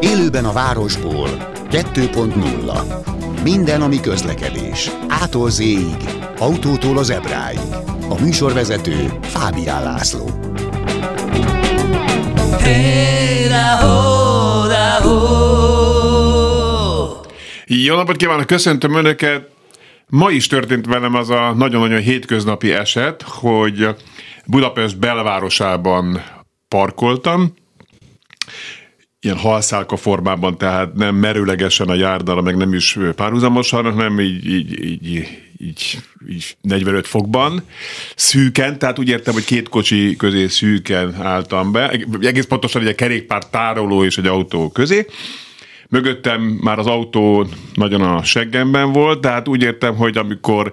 Élőben a városból 2.0 Minden, ami közlekedés. Ától z autótól az ebráig. A műsorvezető Fábián László. Jó napot kívánok, köszöntöm Önöket! Ma is történt velem az a nagyon-nagyon hétköznapi eset, hogy Budapest belvárosában parkoltam, ilyen halszálka formában, tehát nem merőlegesen a járdára, meg nem is párhuzamosan, hanem így, így, így, így, így 45 fokban, szűken, tehát úgy értem, hogy két kocsi közé szűken álltam be, egész pontosan egy kerékpár tároló és egy autó közé, Mögöttem már az autó nagyon a seggemben volt, tehát úgy értem, hogy amikor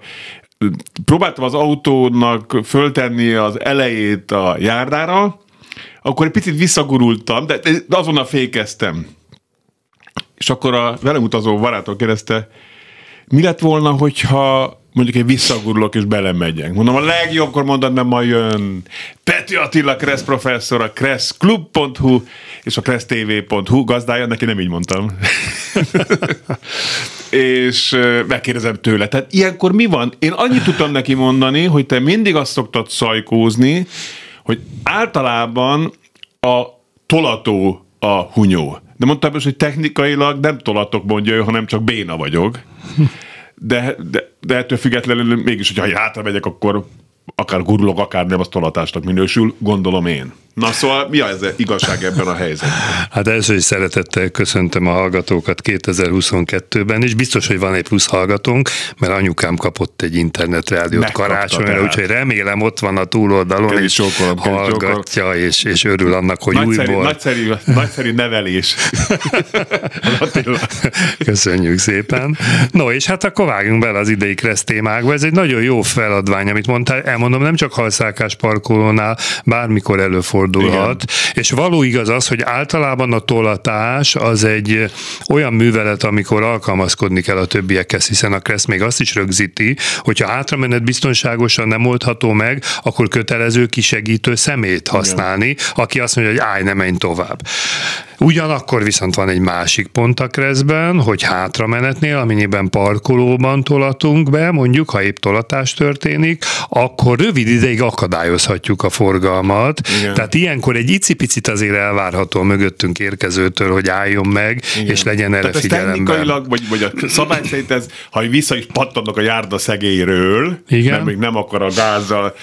próbáltam az autónak föltenni az elejét a járdára, akkor egy picit visszagurultam, de, de azonnal fékeztem. És akkor a velem utazó barátok kérdezte, mi lett volna, hogyha mondjuk egy visszagurulok és belemegyek. Mondom, a legjobbkor mondod, mert ma jön Peti Attila Kressz professzor, a kresszklub.hu és a kressztv.hu gazdája, neki nem így mondtam. és megkérdezem tőle, tehát ilyenkor mi van? Én annyit tudtam neki mondani, hogy te mindig azt szoktad szajkózni, hogy általában a tolató a hunyó. De mondtam is, hogy technikailag nem tolatok mondja ő, hanem csak béna vagyok. De, de, de ettől függetlenül mégis, hogyha hátra megyek, akkor akár gurulok, akár nem, az tolatásnak minősül, gondolom én. Na szóval mi az igazság ebben a helyzetben? Hát először is szeretettel köszöntöm a hallgatókat 2022-ben, és biztos, hogy van egy plusz hallgatónk, mert anyukám kapott egy internetrádiót karácsonyra, úgyhogy remélem ott van a túloldalon, és sokolom, hallgatja, és, és örül annak, hogy nagyszerű, újból... Nagyszerű, nagyszerű nevelés. Köszönjük szépen. No, és hát akkor vágjunk bele az idei Kressz témákba. Ez egy nagyon jó feladvány, amit mondtál. Elmondom, nem csak halszákás parkolónál, bármikor előfordul előfordulhat. Igen. És való igaz az, hogy általában a tolatás az egy olyan művelet, amikor alkalmazkodni kell a többiekhez, hiszen a Kressz még azt is rögzíti, hogyha hátramenet biztonságosan nem oldható meg, akkor kötelező kisegítő szemét használni, Igen. aki azt mondja, hogy állj, ne menj tovább. Ugyanakkor viszont van egy másik pont a kreszben, hogy hátramenetnél, amennyiben parkolóban tolatunk be, mondjuk, ha épp tolatás történik, akkor rövid ideig akadályozhatjuk a forgalmat. Igen. Tehát ilyenkor egy icipicit azért elvárható a mögöttünk érkezőtől, hogy álljon meg, Igen. és legyen erre Tehát figyelemben. technikailag, vagy, vagy a szabály szerint ez, ha vissza is pattanok a járda szegélyről, Igen. mert még nem akar a gázzal,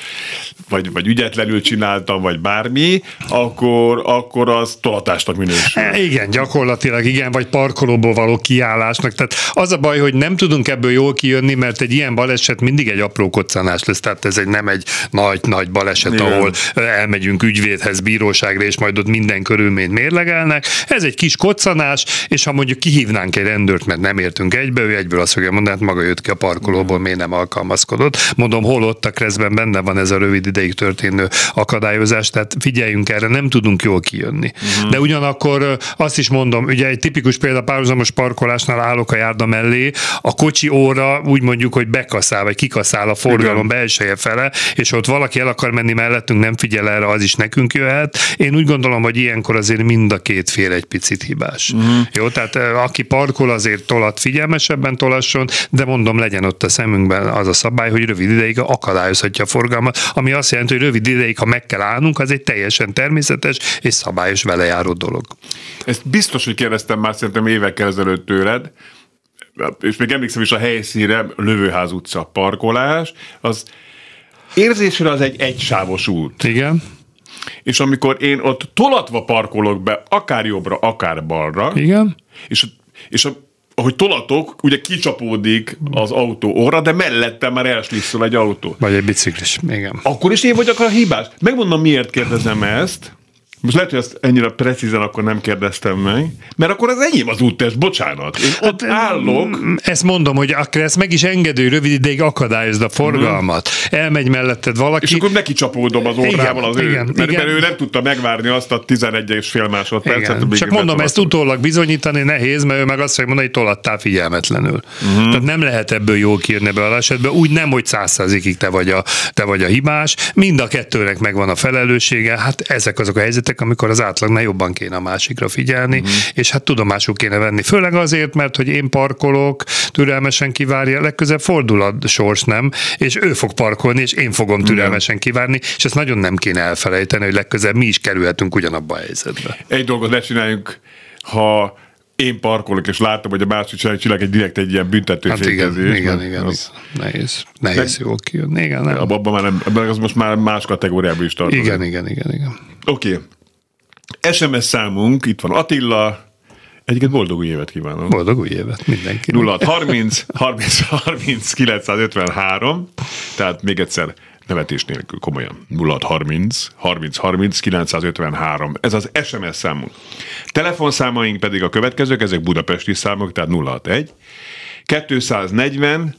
vagy, vagy ügyetlenül csináltam, vagy bármi, akkor, akkor az tolatásnak minősül. E, igen, gyakorlatilag igen, vagy parkolóból való kiállásnak. Tehát az a baj, hogy nem tudunk ebből jól kijönni, mert egy ilyen baleset mindig egy apró koccanás lesz, tehát ez egy nem egy nagy-nagy baleset, igen. ahol elmegyünk ügyvédhez, bíróságra, és majd ott minden körülményt mérlegelnek. Ez egy kis koccanás, és ha mondjuk kihívnánk egy rendőrt, mert nem értünk egybe, ő egyből azt fogja mondani, hát maga jött ki a parkolóból, miért nem alkalmazkodott. Mondom, hol ott a kreszben benne van ez a rövid ideig történő akadályozás, tehát figyeljünk erre, nem tudunk jól kijönni. Uh-huh. De ugyanakkor akkor azt is mondom, ugye egy tipikus példa párhuzamos parkolásnál állok a járda mellé, a kocsi óra úgy mondjuk, hogy bekaszál, vagy kikaszál a forgalom belseje fele, és ott valaki el akar menni mellettünk, nem figyel erre, az is nekünk jöhet. Én úgy gondolom, hogy ilyenkor azért mind a két fél egy picit hibás. Uh-huh. Jó, tehát aki parkol, azért tolat figyelmesebben tolasson, de mondom, legyen ott a szemünkben az a szabály, hogy rövid ideig akadályozhatja a forgalmat, ami azt jelenti, hogy rövid ideig, ha meg kell állnunk, az egy teljesen természetes és szabályos velejáró dolog. Ezt biztos, hogy kérdeztem már szerintem évekkel ezelőtt tőled, és még emlékszem is a helyszínre, Lövőház utca parkolás, az érzésre az egy egysávos út. Igen. És amikor én ott tolatva parkolok be, akár jobbra, akár balra, Igen. és, és a, ahogy tolatok, ugye kicsapódik az autó óra, de mellette már elslisszol egy autó. Vagy egy biciklis, igen. Akkor is én vagyok a hibás. Megmondom, miért kérdezem ezt most lehet, hogy ezt ennyire precízen akkor nem kérdeztem meg, mert akkor ez enyém az úttest, bocsánat. Én ott hát, állok. Ezt mondom, hogy akkor ezt meg is engedő, rövid ideig akadályozd a forgalmat. Elmegy melletted valaki. És akkor neki csapódom az órával az igen, ő, mert, igen. mert, ő nem tudta megvárni azt a 11 és fél másodpercet. Csak mondom, ezt utólag bizonyítani nehéz, mert ő meg azt mondja, hogy toladtál figyelmetlenül. Uh-huh. Tehát nem lehet ebből jól kírni be a esetben. Úgy nem, hogy százszázikig te vagy, a, te vagy a hibás. Mind a kettőnek megvan a felelőssége. Hát ezek azok a helyzetek, helyzetek, amikor az átlagnál jobban kéne a másikra figyelni, uh-huh. és hát tudomásul kéne venni. Főleg azért, mert hogy én parkolok, türelmesen kivárja, legközelebb fordul a sors, nem? És ő fog parkolni, és én fogom türelmesen kivárni, és ezt nagyon nem kéne elfelejteni, hogy legközelebb mi is kerülhetünk ugyanabba a helyzetbe. Egy dolgot ne csináljunk, ha én parkolok, és látom, hogy a másik csinálják egy direkt egy ilyen büntető hát igen, igen, igen, igen, az... Nehéz, nehéz jó kijönni. Igen, nem. Abban már nem, abban az most már más kategóriában is tartozik. Igen, igen, igen, igen. Oké. Okay. SMS számunk, itt van Attila, Egyiket boldog új évet kívánok. Boldog új évet mindenki. 0 30 30 30 953, tehát még egyszer nevetés nélkül, komolyan. 0 30 30 30 953. Ez az SMS számunk. Telefonszámaink pedig a következők, ezek budapesti számok, tehát 061 240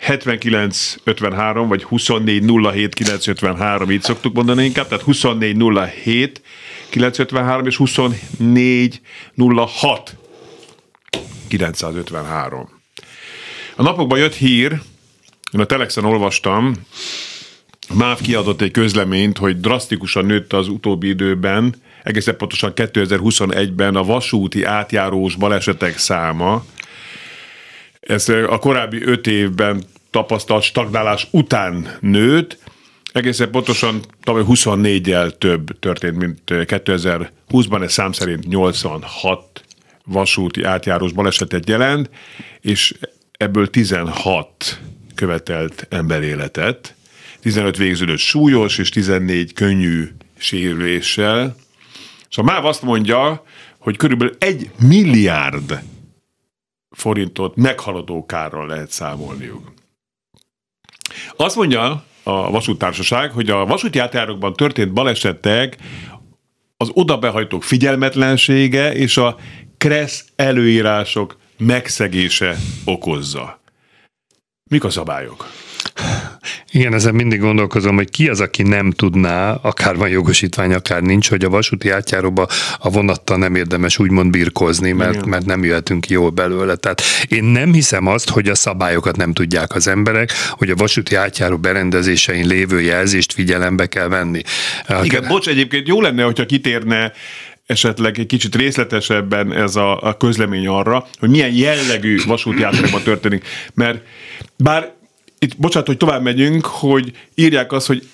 7953 vagy 2407 953, így szoktuk mondani inkább, tehát 2407 953 és 24 06 953. A napokban jött hír, én a Telexen olvastam, MÁV kiadott egy közleményt, hogy drasztikusan nőtt az utóbbi időben, egészen pontosan 2021-ben a vasúti átjárós balesetek száma. Ez a korábbi öt évben tapasztalt stagnálás után nőtt, Egészen pontosan tavaly 24-jel több történt, mint 2020-ban, ez szám szerint 86 vasúti átjárós balesetet jelent, és ebből 16 követelt emberéletet, 15 végződött súlyos és 14 könnyű sérüléssel. Szóval már azt mondja, hogy körülbelül egy milliárd forintot meghaladó kárral lehet számolniuk. Azt mondja a vasútársaság, hogy a vasúti átjárokban történt balesetek az odabehajtók figyelmetlensége és a kressz előírások megszegése okozza. Mik a szabályok? Igen, ezen mindig gondolkozom, hogy ki az, aki nem tudná, akár van jogosítvány, akár nincs, hogy a vasúti átjáróba a vonattal nem érdemes úgymond birkozni, mert, mert nem jöhetünk jól belőle. Tehát én nem hiszem azt, hogy a szabályokat nem tudják az emberek, hogy a vasúti átjáró berendezésein lévő jelzést figyelembe kell venni. Igen, bocs, egyébként jó lenne, hogyha kitérne esetleg egy kicsit részletesebben ez a, a közlemény arra, hogy milyen jellegű vasúti történik. Mert bár itt, bocsánat, hogy tovább megyünk, hogy írják azt, hogy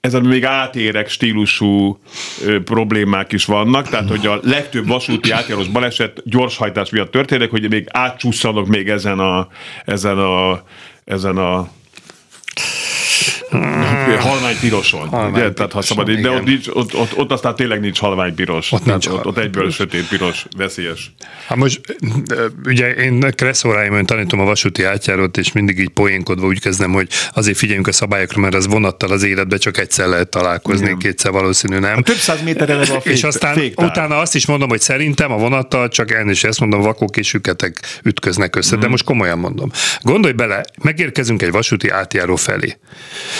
ezen még átérek stílusú ö, problémák is vannak, tehát hogy a legtöbb vasúti átjárós baleset gyorshajtás miatt történik, hogy még átcsúszanok még ezen a, ezen a, ezen a halvány piroson. Halvány ugye? Tehát ha szabad, de ott, nincs, ott, ott, ott, aztán tényleg nincs halvány piros. Ott, nincs ott, ott egyből piros. sötét piros, veszélyes. Hát most ugye én kresszóráimon tanítom a vasúti átjárót, és mindig így poénkodva úgy kezdem, hogy azért figyeljünk a szabályokra, mert az vonattal az életbe csak egyszer lehet találkozni, Igen. kétszer valószínű nem. A több száz méter eleve a fék, És aztán féktár. utána azt is mondom, hogy szerintem a vonattal csak el is ezt mondom, vakok és süketek ütköznek össze, mm. de mhm. most komolyan mondom. Gondolj bele, megérkezünk egy vasúti átjáró felé.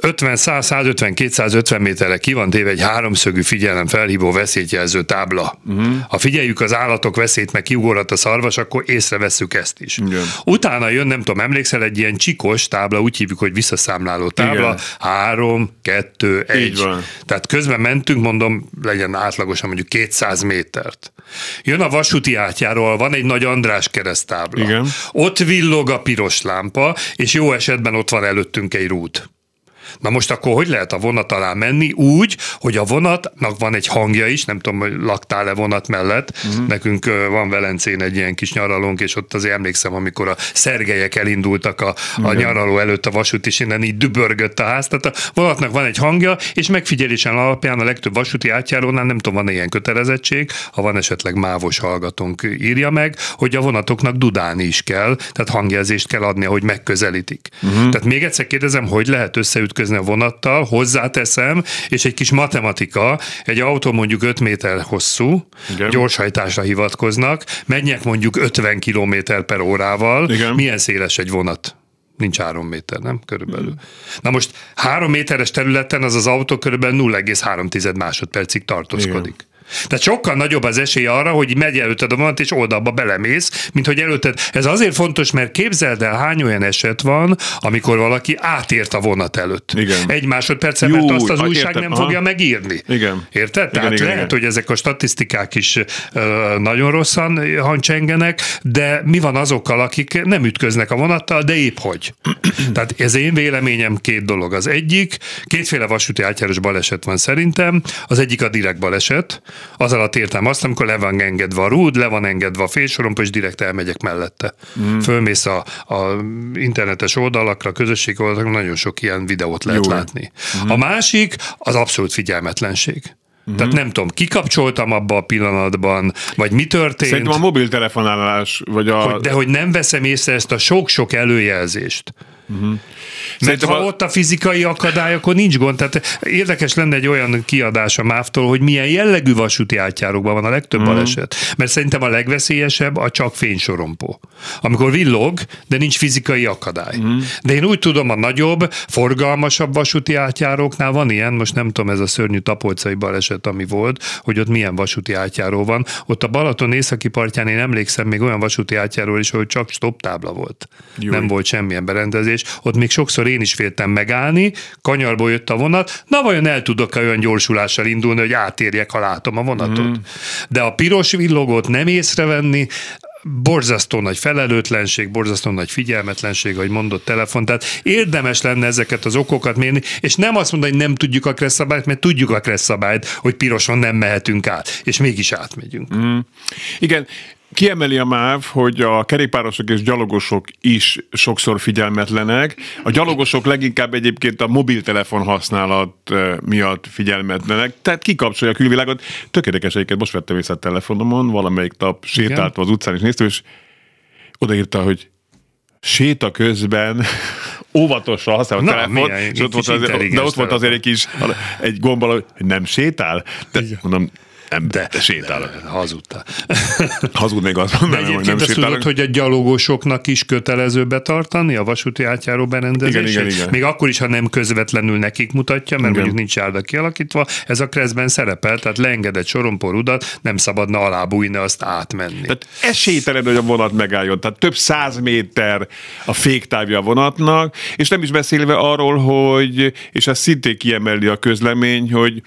50, 100, 150, 250 méterre ki van téve egy háromszögű figyelem felhívó veszélyjelző tábla. Uh-huh. Ha figyeljük az állatok veszélyt, meg kiugorhat a szarvas, akkor észreveszünk ezt is. Igen. Utána jön, nem tudom, emlékszel, egy ilyen csikos tábla, úgy hívjuk, hogy visszaszámláló tábla, Igen. három, kettő, egy. Tehát közben mentünk, mondom, legyen átlagosan mondjuk 200 métert. Jön a vasúti átjáról, van egy nagy András keresztábla. Igen. Ott villog a piros lámpa, és jó esetben ott van előttünk egy rút. Na most akkor hogy lehet a vonat alá menni? Úgy, hogy a vonatnak van egy hangja is, nem tudom, hogy laktál-e vonat mellett. Uh-huh. Nekünk van Velencén egy ilyen kis nyaralónk, és ott azért emlékszem, amikor a szergelyek elindultak a, a nyaraló előtt a vasút, és innen így dübörgött a ház. Tehát a vonatnak van egy hangja, és megfigyelésen alapján a legtöbb vasúti átjárónál nem tudom, van ilyen kötelezettség, ha van esetleg mávos hallgatónk, írja meg, hogy a vonatoknak dudálni is kell, tehát hangjelzést kell adni, hogy megközelítik. Uh-huh. Tehát még egyszer kérdezem, hogy lehet összeütközni ütközni a vonattal, hozzáteszem, és egy kis matematika, egy autó mondjuk 5 méter hosszú, Igen. gyorshajtásra hivatkoznak, menjek mondjuk 50 km per órával, Igen. milyen széles egy vonat? nincs három méter, nem? Körülbelül. Mm. Na most három méteres területen az az autó körülbelül 0,3 másodpercig tartózkodik. Igen. Tehát sokkal nagyobb az esély arra, hogy megy előtted a vonat, és oldalba belemész, mint hogy előtted. Ez azért fontos, mert képzeld el, hány olyan eset van, amikor valaki átért a vonat előtt. Igen. Egy másodpercen, mert azt az újság értem. nem Aha. fogja megírni. Igen. Érted? Tehát igen, lehet, igen. hogy ezek a statisztikák is uh, nagyon rosszan hancsengenek, de mi van azokkal, akik nem ütköznek a vonattal, de épp hogy. Tehát ez én véleményem két dolog. Az egyik, kétféle vasúti átjáros baleset van szerintem. Az egyik a direkt baleset, az alatt értem azt, amikor le van engedve a rúd, le van engedve a félsorompó, és direkt elmegyek mellette. Mm. Fölmész a, a internetes oldalakra, a közösségi oldalakra, nagyon sok ilyen videót lehet Jó. látni. Mm. A másik az abszolút figyelmetlenség. Uh-huh. Tehát nem tudom, kikapcsoltam abba a pillanatban, vagy mi történt. Szerintem a mobiltelefonálás, vagy a... Hogy, de hogy nem veszem észre ezt a sok-sok előjelzést. Uh-huh. Mert ha a... ott a fizikai akadály, akkor nincs gond. Tehát érdekes lenne egy olyan kiadás a MÁV-tól, hogy milyen jellegű vasúti átjárókban van a legtöbb uh-huh. baleset. Mert szerintem a legveszélyesebb a csak fénysorompó. Amikor villog, de nincs fizikai akadály. Uh-huh. De én úgy tudom, a nagyobb, forgalmasabb vasúti átjáróknál van ilyen, most nem tudom, ez a szörnyű tapolcai baleset, ami volt, hogy ott milyen vasúti átjáró van. Ott a Balaton északi partján én emlékszem még olyan vasúti átjáról is, hogy csak stop tábla volt. Jó. Nem volt semmilyen berendezés és ott még sokszor én is féltem megállni, kanyarból jött a vonat, na vajon el tudok-e olyan gyorsulással indulni, hogy átérjek, ha látom a vonatot. Mm. De a piros villogót nem észrevenni, borzasztó nagy felelőtlenség, borzasztó nagy figyelmetlenség, ahogy mondott telefon, tehát érdemes lenne ezeket az okokat mérni, és nem azt mondani, hogy nem tudjuk a kressz szabályt, mert tudjuk a kressz szabályt, hogy piroson nem mehetünk át, és mégis átmegyünk. Mm. Igen, Kiemeli a MÁV, hogy a kerékpárosok és gyalogosok is sokszor figyelmetlenek. A gyalogosok leginkább egyébként a mobiltelefon használat miatt figyelmetlenek, tehát kikapcsolja a külvilágot. Tökéletes egyébként, most vettem észre a telefonomon, valamelyik nap sétáltam az utcán, és néztem, és odaírta, hogy séta közben óvatosan használom a telefon, és ott volt azért, de ott volt azért egy kis egy gombbal, hogy nem sétál. De mondom, nem, de, de sétálok. Hazudta. Hazud még azt mondanám, hogy nem sétálok. tudod, hogy a gyalogosoknak is kötelező betartani a vasúti átjáró berendezését? Igen, igen, igen. Még akkor is, ha nem közvetlenül nekik mutatja, mert igen. mondjuk nincs járda kialakítva, ez a kreszben szerepel, tehát leengedett sorompor udat, nem szabadna alábújni, azt átmenni. Tehát esélytelen, hogy a vonat megálljon. Tehát több száz méter a féktávja a vonatnak, és nem is beszélve arról, hogy, és ezt szintén kiemeli a közlemény, hogy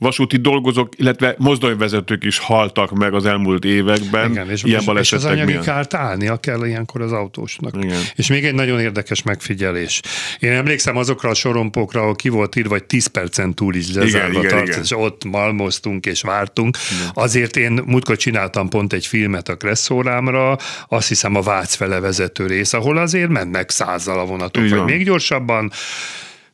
vasúti dolgozók, illetve mozdonyvezetők is haltak meg az elmúlt években. Igen, és, ilyen és, az anyagi miatt. kárt állnia kell ilyenkor az autósnak. Igen. És még egy nagyon érdekes megfigyelés. Én emlékszem azokra a sorompókra, ahol ki volt írva, vagy 10 percen túl is lezárva igen, tart, igen, és ott malmoztunk és vártunk. Igen. Azért én múltkor csináltam pont egy filmet a Kresszórámra, azt hiszem a Vác fele vezető rész, ahol azért mennek százzal a vonatok, vagy még gyorsabban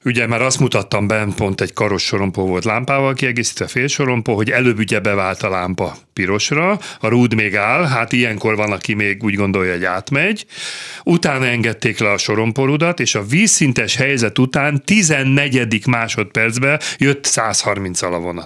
Ugye már azt mutattam be, pont egy karos sorompó volt lámpával kiegészítve félsorompó, hogy előbb ugye bevált a lámpa pirosra, a rúd még áll, hát ilyenkor van, aki még úgy gondolja, hogy átmegy. Utána engedték le a sorompórudat, és a vízszintes helyzet után 14. másodpercben jött 130 a.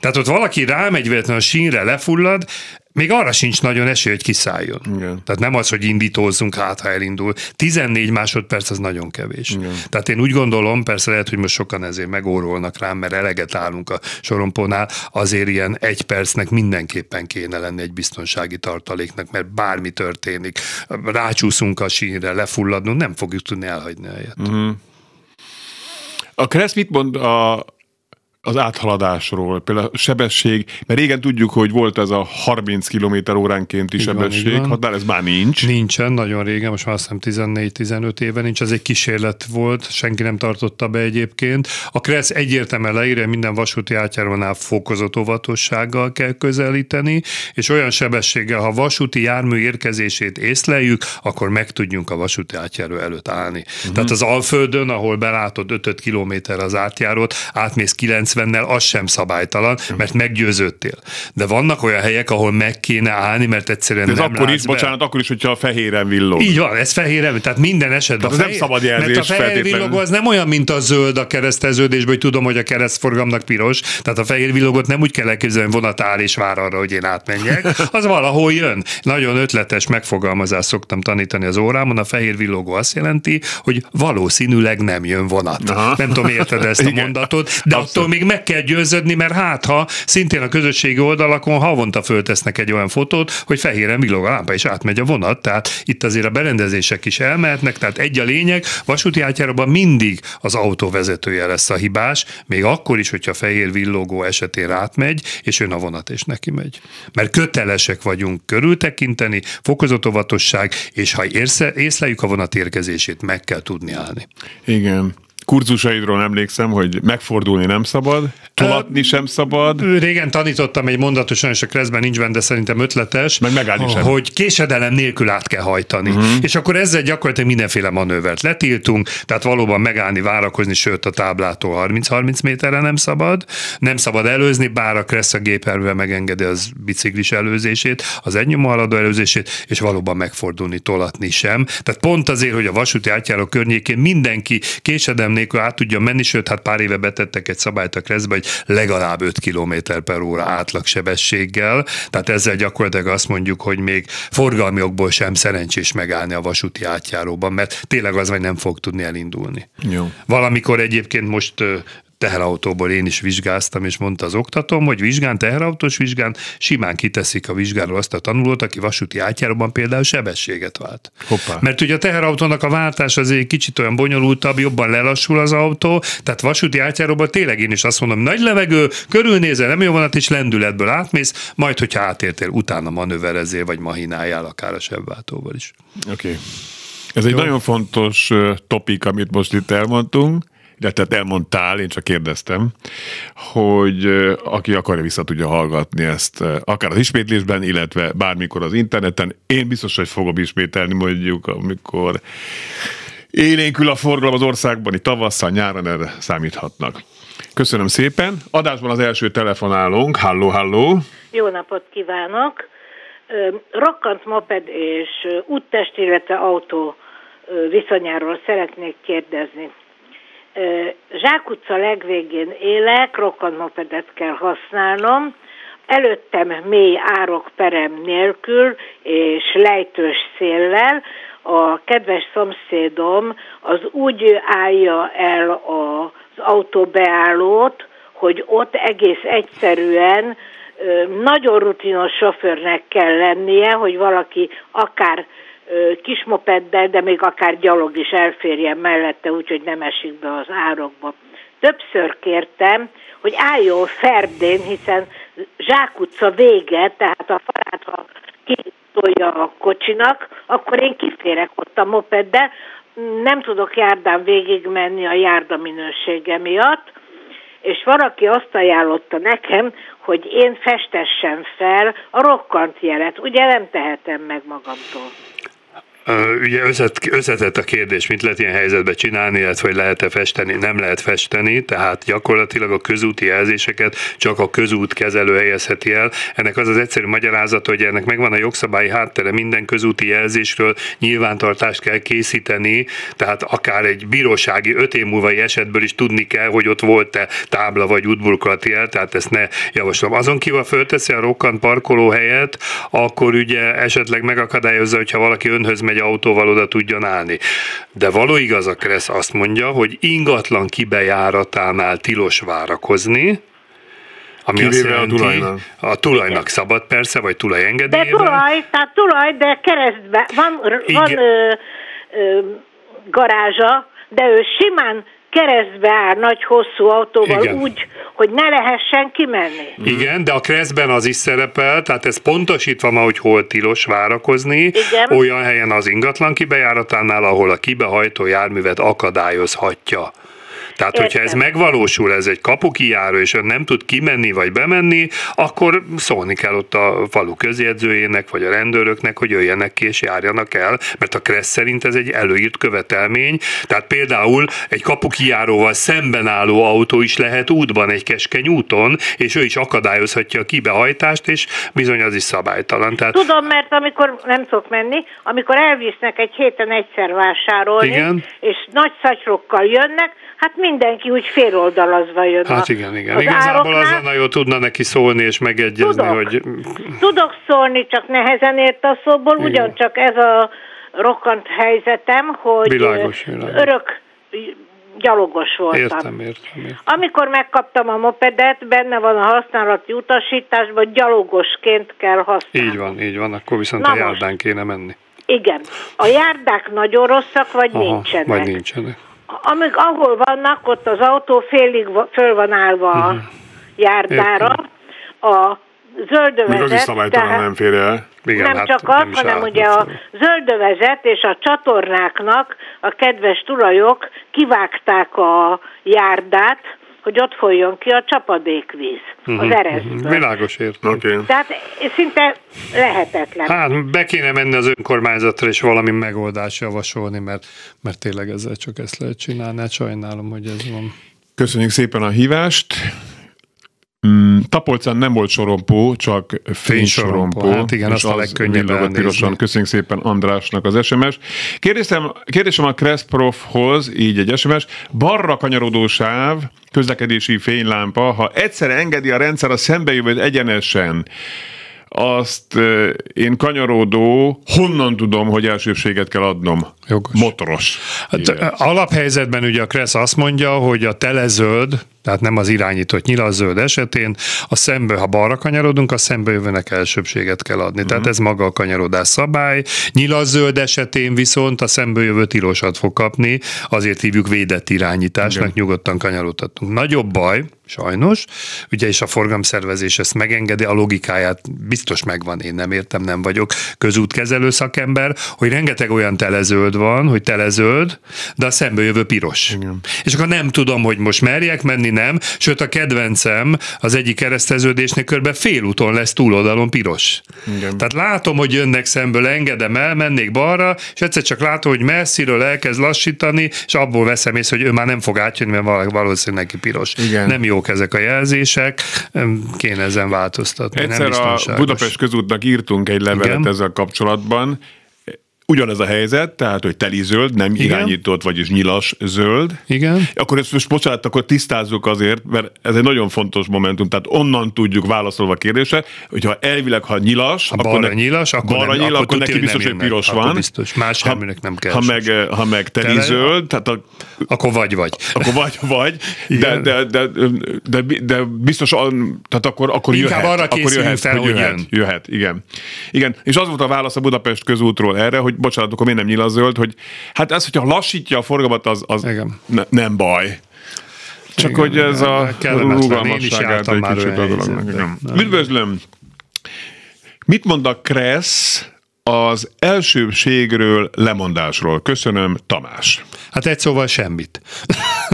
Tehát ott valaki rámegy véletlenül a sínre, lefullad, még arra sincs nagyon esély, hogy kiszálljon. Igen. Tehát nem az, hogy indítózzunk, hát ha elindul. 14 másodperc az nagyon kevés. Igen. Tehát én úgy gondolom, persze lehet, hogy most sokan ezért megórolnak rám, mert eleget állunk a sorompónál, azért ilyen egy percnek mindenképpen kéne lenni egy biztonsági tartaléknak, mert bármi történik, rácsúszunk a sínre, lefulladunk, nem fogjuk tudni elhagyni a helyet. Uh-huh. A Kressz mit mond a, az áthaladásról, például a sebesség, mert régen tudjuk, hogy volt ez a 30 km óránkénti így sebesség, van, határ, ez már nincs. Nincsen, nagyon régen, most már azt hiszem 14-15 éve nincs, ez egy kísérlet volt, senki nem tartotta be egyébként. A KRESZ egyértelműen leírja, minden vasúti átjárónál fokozott óvatossággal kell közelíteni, és olyan sebességgel, ha vasúti jármű érkezését észleljük, akkor meg tudjunk a vasúti átjáró előtt állni. Uh-huh. Tehát az Alföldön, ahol belátod 5 km az átjárót, átmész 9 90-nel, az sem szabálytalan, mert meggyőződtél. De vannak olyan helyek, ahol meg kéne állni, mert egyszerűen De ez nem akkor is, be. bocsánat, akkor is, hogyha a fehéren villog. Így van, ez fehér, tehát minden esetben. Tehát ez nem szabad jelzés Mert a fehér villogó az nem olyan, mint a zöld a kereszteződésben, hogy tudom, hogy a keresztforgalomnak piros. Tehát a fehér villogot nem úgy kell elképzelni, vonat áll és vár arra, hogy én átmenjek. Az valahol jön. Nagyon ötletes megfogalmazást szoktam tanítani az órámon. A fehér villogó azt jelenti, hogy valószínűleg nem jön vonat. Aha. Nem tudom, érted ezt a mondatot, de Abszolút. attól még meg kell győződni, mert hát ha szintén a közösségi oldalakon havonta föltesznek egy olyan fotót, hogy fehéren villog a lámpa, és átmegy a vonat. Tehát itt azért a berendezések is elmehetnek, tehát egy a lényeg, vasúti átjáróban mindig az autóvezetője lesz a hibás, még akkor is, hogyha fehér villogó esetén átmegy, és jön a vonat, és neki megy. Mert kötelesek vagyunk körültekinteni, fokozott óvatosság, és ha észleljük a vonat érkezését, meg kell tudni állni. Igen. Kurzusaidról emlékszem, hogy megfordulni nem szabad, tolatni sem szabad. Régen tanítottam egy mondatot, sajnos a kreszben nincs benne, de szerintem ötletes, Meg megállni sem. hogy késedelem nélkül át kell hajtani. Uh-huh. És akkor ezzel gyakorlatilag mindenféle manővert letiltunk, tehát valóban megállni, várakozni, sőt a táblától 30-30 méterre nem szabad. Nem szabad előzni, bár a kressz a géperve megengedi az biciklis előzését, az egynyomó haladó előzését, és valóban megfordulni, tolatni sem. Tehát pont azért, hogy a vasúti átjáró környékén mindenki késedelem nélkül át tudja menni, sőt, hát pár éve betettek egy szabályt a kreszbe, hogy legalább 5 km per óra átlagsebességgel. Tehát ezzel gyakorlatilag azt mondjuk, hogy még forgalmi okból sem szerencsés megállni a vasúti átjáróban, mert tényleg az vagy nem fog tudni elindulni. Jó. Valamikor egyébként most teherautóból én is vizsgáztam, és mondta az oktatom, hogy vizsgán, teherautós vizsgán simán kiteszik a vizsgáról azt a tanulót, aki vasúti átjáróban például sebességet vált. Hoppá. Mert ugye a teherautónak a váltás az egy kicsit olyan bonyolultabb, jobban lelassul az autó, tehát vasúti átjáróban tényleg én is azt mondom, nagy levegő, körülnézel, nem jó vonat, és lendületből átmész, majd, hogyha átértél, utána manőverezél, vagy mahináljál akár a sebváltóval is. Oké. Okay. Ez egy nagyon fontos topik, amit most itt elmondtunk, illetve hát elmondtál, én csak kérdeztem, hogy aki akarja, vissza tudja hallgatni ezt, akár az ismétlésben, illetve bármikor az interneten. Én biztos, hogy fogom ismételni mondjuk, amikor élénkül a forgalom az országban, itt tavasszal, nyáron erre számíthatnak. Köszönöm szépen. Adásban az első telefonálónk. Halló, halló. Jó napot kívánok! Rokkant moped és úttest, illetve autó viszonyáról szeretnék kérdezni. Ö, Zsák utca legvégén élek, rokkant mopedet kell használnom, előttem mély árokperem nélkül és lejtős széllel, a kedves szomszédom az úgy állja el az autóbeállót, hogy ott egész egyszerűen nagyon rutinos sofőrnek kell lennie, hogy valaki akár kismopeddel, de még akár gyalog is elférjen mellette, úgyhogy nem esik be az árokba. Többször kértem, hogy álljon ferdén, hiszen Zsák utca vége, tehát a falát, ha kitolja a kocsinak, akkor én kiférek ott a mopeddel, nem tudok járdán végigmenni a járda minősége miatt, és valaki azt ajánlotta nekem, hogy én festessem fel a rokkant jelet. Ugye nem tehetem meg magamtól. Ugye összet, összetett a kérdés, mit lehet ilyen helyzetben csinálni, illetve hogy lehet-e festeni, nem lehet festeni, tehát gyakorlatilag a közúti jelzéseket csak a közút kezelő helyezheti el. Ennek az az egyszerű magyarázat, hogy ennek megvan a jogszabályi háttere, minden közúti jelzésről nyilvántartást kell készíteni, tehát akár egy bírósági öt év múlvai esetből is tudni kell, hogy ott volt-e tábla vagy útburkolati jel, tehát ezt ne javaslom. Azon kívül fölteszi a rokkant parkolóhelyet, akkor ugye esetleg megakadályozza, hogyha valaki önhöz megy autóval, oda tudjon állni. De való igaz a Kressz azt mondja, hogy ingatlan kibejáratánál tilos várakozni, ami Kivéve azt a jelenti, tulajnak. a tulajnak szabad persze, vagy De tulajengedélyével. tulaj, tehát tulaj, de keresztbe van, van ö, ö, garázsa, de ő simán keresztbe áll nagy hosszú autóval Igen. úgy, hogy ne lehessen kimenni. Igen, de a kreszben az is szerepel, tehát ez pontosítva ma, hogy hol tilos várakozni, Igen. olyan helyen az ingatlan kibejáratánál, ahol a kibehajtó járművet akadályozhatja. Tehát, Értem. hogyha ez megvalósul, ez egy kapukijáró, és ön nem tud kimenni vagy bemenni, akkor szólni kell ott a falu közjegyzőjének, vagy a rendőröknek, hogy jöjjenek ki és járjanak el, mert a Kressz szerint ez egy előírt követelmény. Tehát például egy kapukijáróval szemben álló autó is lehet útban, egy keskeny úton, és ő is akadályozhatja a kibehajtást, és bizony az is szabálytalan. Tehát... Tudom, mert amikor nem szok menni, amikor elvisznek egy héten egyszer vásárolni, Igen. és nagy szacsrokkal jönnek, hát mindenki úgy féloldalazva jön. Hát igen, igen. Az Igazából az lenne jó, tudna neki szólni és megegyezni, Tudok. hogy... Tudok szólni, csak nehezen ért a szóból, igen. ugyancsak ez a rokkant helyzetem, hogy világos, világos. örök gyalogos voltam. Értem, értem, értem. Amikor megkaptam a mopedet, benne van a használati utasításban, gyalogosként kell használni. Így van, így van, akkor viszont Na a járdán most. kéne menni. Igen. A járdák nagyon rosszak, vagy Aha, nincsenek? Vagy nincsenek. Amíg ahol vannak, ott az autó félig föl van állva a mhm. járdára. A zöldövezet... Még az is tehát, nem fér el. Igen, nem hát csak az, nem hanem ugye a zöldövezet és a csatornáknak a kedves tulajok kivágták a járdát, hogy ott folyjon ki a csapadékvíz, uh-huh, az mhm, erezből. Uh-huh, világos értem. Okay. Tehát szinte lehetetlen. Hát be kéne menni az önkormányzatra és valami megoldást javasolni, mert, mert tényleg ezzel csak ezt lehet csinálni. Hát sajnálom, hogy ez van. Köszönjük szépen a hívást. Mm, Tapolcán nem volt sorompó, csak fénysorompó. Hát igen, azt a legkönnyebb pirosan. Köszönjük szépen Andrásnak az SMS. Kérdésem, kérdésem a Crest Profhoz, így egy SMS, balra kanyarodó sáv, közlekedési fénylámpa, ha egyszer engedi a rendszer a szembejövőt egyenesen, azt én kanyarodó, honnan tudom, hogy elsőbséget kell adnom? Jogos. Motoros. Hát, alaphelyzetben ugye a Kressz azt mondja, hogy a telezöld, tehát nem az irányított nyilazöld esetén, a szembe, ha balra kanyarodunk, a szembe jövőnek elsőbséget kell adni. Tehát mhm. ez maga a kanyarodás szabály. Nyilazöld esetén viszont a szembe jövő tilosat fog kapni, azért hívjuk védett irányításnak, Igen. nyugodtan kanyarodhatunk. Nagyobb baj, sajnos, ugye és a forgalomszervezés ezt megengedi, a logikáját biztos megvan, én nem értem, nem vagyok közútkezelő szakember, hogy rengeteg olyan telezöld van, hogy telezöld, de a szembe jövő piros. Igen. És akkor nem tudom, hogy most merjek menni, nem, sőt a kedvencem az egyik kereszteződésnél körbe félúton lesz túloldalon piros. Igen. Tehát látom, hogy jönnek szemből, engedem el, mennék balra, és egyszer csak látom, hogy messziről elkezd lassítani, és abból veszem észre, hogy ő már nem fog átjönni, mert valószínűleg neki piros. Igen. Nem jók ezek a jelzések, kéne ezen változtatni. Egyszer nem a Budapest közútnak írtunk egy levelet Igen. ezzel kapcsolatban, ugyanez a helyzet, tehát, hogy teli zöld, nem Igen. irányított, vagyis nyilas zöld. Igen. Akkor ezt most bocsánat, akkor tisztázzuk azért, mert ez egy nagyon fontos momentum, tehát onnan tudjuk válaszolva a kérdése, hogyha elvileg, ha nyilas, ha akkor ne, nyilas, akkor, balra nem, nyíl, akkor, akkor neki biztos, hogy piros van. Akkor biztos, más ha, nem kell. Ha meg, ha meg teli Tele, zöld, tehát a, akkor vagy vagy. Akkor vagy vagy, de, de, de, de, de, biztos, tehát akkor, akkor Inkább jöhet. arra akkor jöhet, fel, hogy jöhet, jön. jöhet, igen. Igen, és az volt a válasz a Budapest közútról erre, hogy bocsánat, akkor miért nem nyíl a zöld, hogy hát ez, hogyha lassítja a forgalmat, az, az ne, nem baj. Csak igen, hogy ez a rugalmasságát egy kicsit a dolognak. Üdvözlöm! Mit mond a Kressz az elsőbségről lemondásról. Köszönöm, Tamás. Hát egy szóval semmit.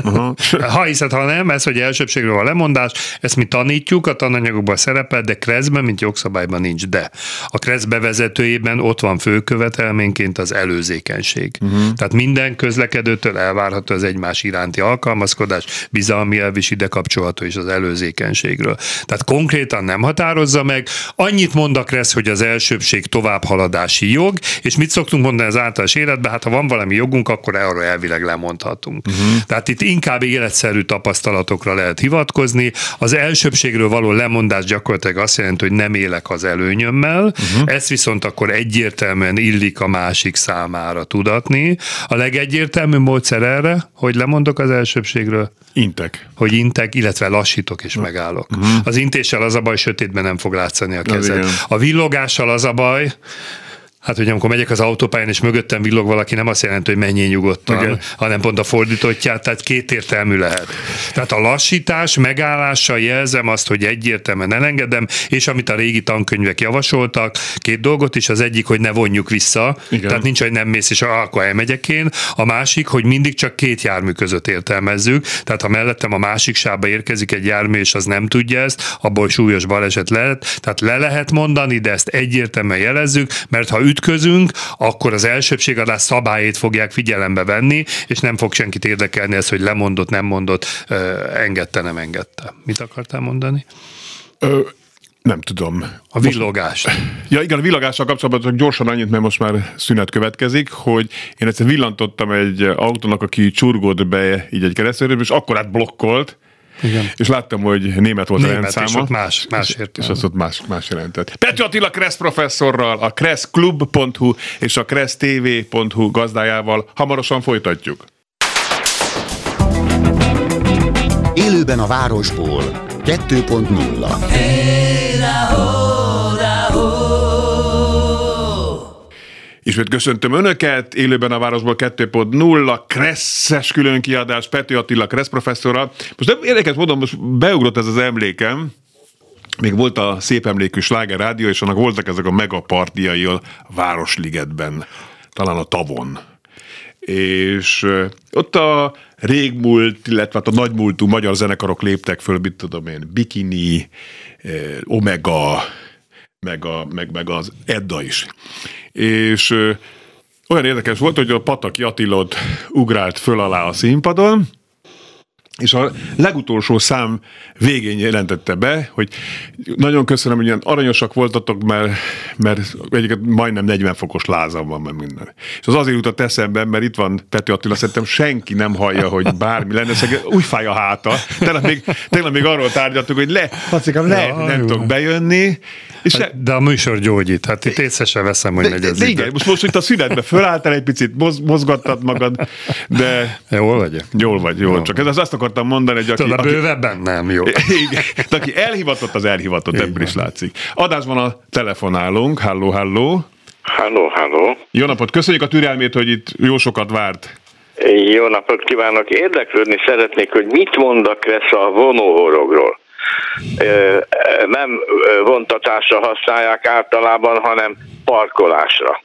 Uh-huh. ha hiszed, ha nem, ez, hogy elsőbségről a lemondás, ezt mi tanítjuk, a tananyagokban szerepel, de kreszben, mint jogszabályban nincs. De a kresz bevezetőjében ott van főkövetelményként az előzékenység. Uh-huh. Tehát minden közlekedőtől elvárható az egymás iránti alkalmazkodás, bizalmi elv is ide kapcsolható is az előzékenységről. Tehát konkrétan nem határozza meg, annyit mond a kressz, hogy az elsőbség tovább halad lemondási jog, és mit szoktunk mondani az általános életben, hát ha van valami jogunk, akkor arra elvileg lemondhatunk. Uh-huh. Tehát itt inkább életszerű tapasztalatokra lehet hivatkozni. Az elsőbségről való lemondás gyakorlatilag azt jelenti, hogy nem élek az előnyömmel, uh-huh. ezt viszont akkor egyértelműen illik a másik számára tudatni. A legegyértelmű módszer erre, hogy lemondok az elsőbségről, Intek. Hogy intek, illetve lassítok és megállok. Uh-huh. Az intéssel az a baj, sötétben nem fog látszani a kezed. A villogással az a baj, Hát, hogy amikor megyek az autópályán, és mögöttem villog valaki, nem azt jelenti, hogy menjél nyugodtan, Igen. hanem pont a fordítottját, tehát kétértelmű lehet. Tehát a lassítás megállással jelzem azt, hogy egyértelműen elengedem, és amit a régi tankönyvek javasoltak, két dolgot is, az egyik, hogy ne vonjuk vissza, Igen. tehát nincs, hogy nem mész, és akkor elmegyek én. A másik, hogy mindig csak két jármű között értelmezzük, tehát ha mellettem a másik sába érkezik egy jármű, és az nem tudja ezt, abból súlyos baleset lehet, tehát le lehet mondani, de ezt egyértelműen jelezzük, mert ha ütközünk, akkor az elsőbségadás szabályét fogják figyelembe venni, és nem fog senkit érdekelni ez, hogy lemondott, nem mondott, engedte, nem engedte. Mit akartál mondani? Ö, nem tudom. A villogás. Ja igen, a villogással kapcsolatban csak gyorsan annyit, mert most már szünet következik, hogy én egyszer villantottam egy autónak, aki csurgott be így egy keresztülről, és akkor blokkolt, igen. És láttam, hogy német volt német, a rendszáma. És ott más, más értem. És az ott más, más jelentett. Pető Attila Kressz professzorral, a kresszklub.hu és a kressztv.hu gazdájával hamarosan folytatjuk. Élőben a városból 2.0 hey, Ismét köszöntöm Önöket, élőben a Városból 2.0, Kresszes külön kiadás, Pető Attila Kressz professzorral. Most nem érdekes módon, most beugrott ez az emlékem, még volt a szép emlékű sláger rádió, és annak voltak ezek a megapartiai a Városligetben, talán a tavon. És ott a régmúlt, illetve hát a nagymúltú magyar zenekarok léptek föl, mit tudom én, Bikini, Omega, meg, a, meg, meg az Edda is. És olyan érdekes volt, hogy a Pataki Attilot ugrált föl alá a színpadon, és a legutolsó szám végén jelentette be, hogy nagyon köszönöm, hogy ilyen aranyosak voltatok, mert, mert egyiket majdnem 40 fokos lázam van, meg minden. És az azért jutott eszembe, mert itt van Pető Attila, szerintem senki nem hallja, hogy bármi lenne, szóval úgy fáj a háta. Tegnap még, tegnap még arról tárgyaltuk, hogy le, Pacikám, le, ja, nem jó. tudok bejönni, és hát, de a műsor gyógyít, hát itt észre sem veszem, hogy de, megy az de, igen, most, most itt a szünetbe fölálltál egy picit, moz, mozgattad magad, de... Jól vagy? Jól vagy, jól. jól. Csak ez, az azt akartam mondani, hogy aki... Tudod, a bővebben nem, jó. Igen, de aki elhivatott, az elhivatott, ebből is látszik. Adásban a telefonálunk, halló, halló. Halló, halló. Jó napot, köszönjük a türelmét, hogy itt jó sokat várt. Jó napot kívánok! Érdeklődni szeretnék, hogy mit mond a Kressz a vonóhorogról nem vontatásra használják általában, hanem parkolásra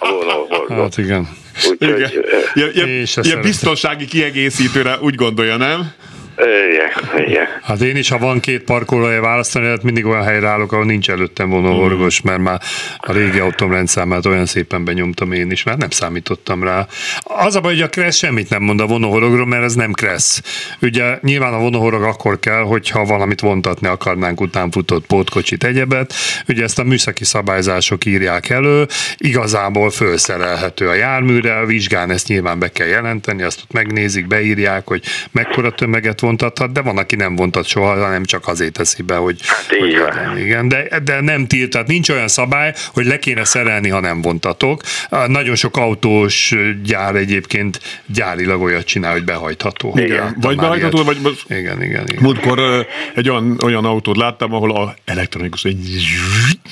a Hát igen. Úgyhogy, igen. Ilyen, ilyen, ilyen biztonsági kiegészítőre úgy gondolja, nem? Igen, igen. Hát én is, ha van két parkolója választani, hát mindig olyan helyre állok, ahol nincs előttem vonóhorgos, mert már a régi autóm rendszámát olyan szépen benyomtam én is, mert nem számítottam rá. Az a baj, hogy a Kressz semmit nem mond a vonóhorogról, mert ez nem Kressz. Ugye nyilván a vonóhorog akkor kell, hogyha valamit vontatni akarnánk utánfutott pótkocsit, egyebet. Ugye ezt a műszaki szabályzások írják elő, igazából felszerelhető a járműre, a vizsgán ezt nyilván be kell jelenteni, azt ott megnézik, beírják, hogy mekkora tömeget vontathat, de van, aki nem vontat soha, hanem csak azért teszi be, hogy... Hát hogy van. Igen, de, de nem tilt, tehát nincs olyan szabály, hogy le kéne szerelni, ha nem vontatok. Nagyon sok autós gyár egyébként gyárilag olyat csinál, hogy behajtható. Igen, igen vagy behajtható, ilyet. vagy... Igen, igen, igen. Múltkor egy olyan, olyan autót láttam, ahol a elektronikus egy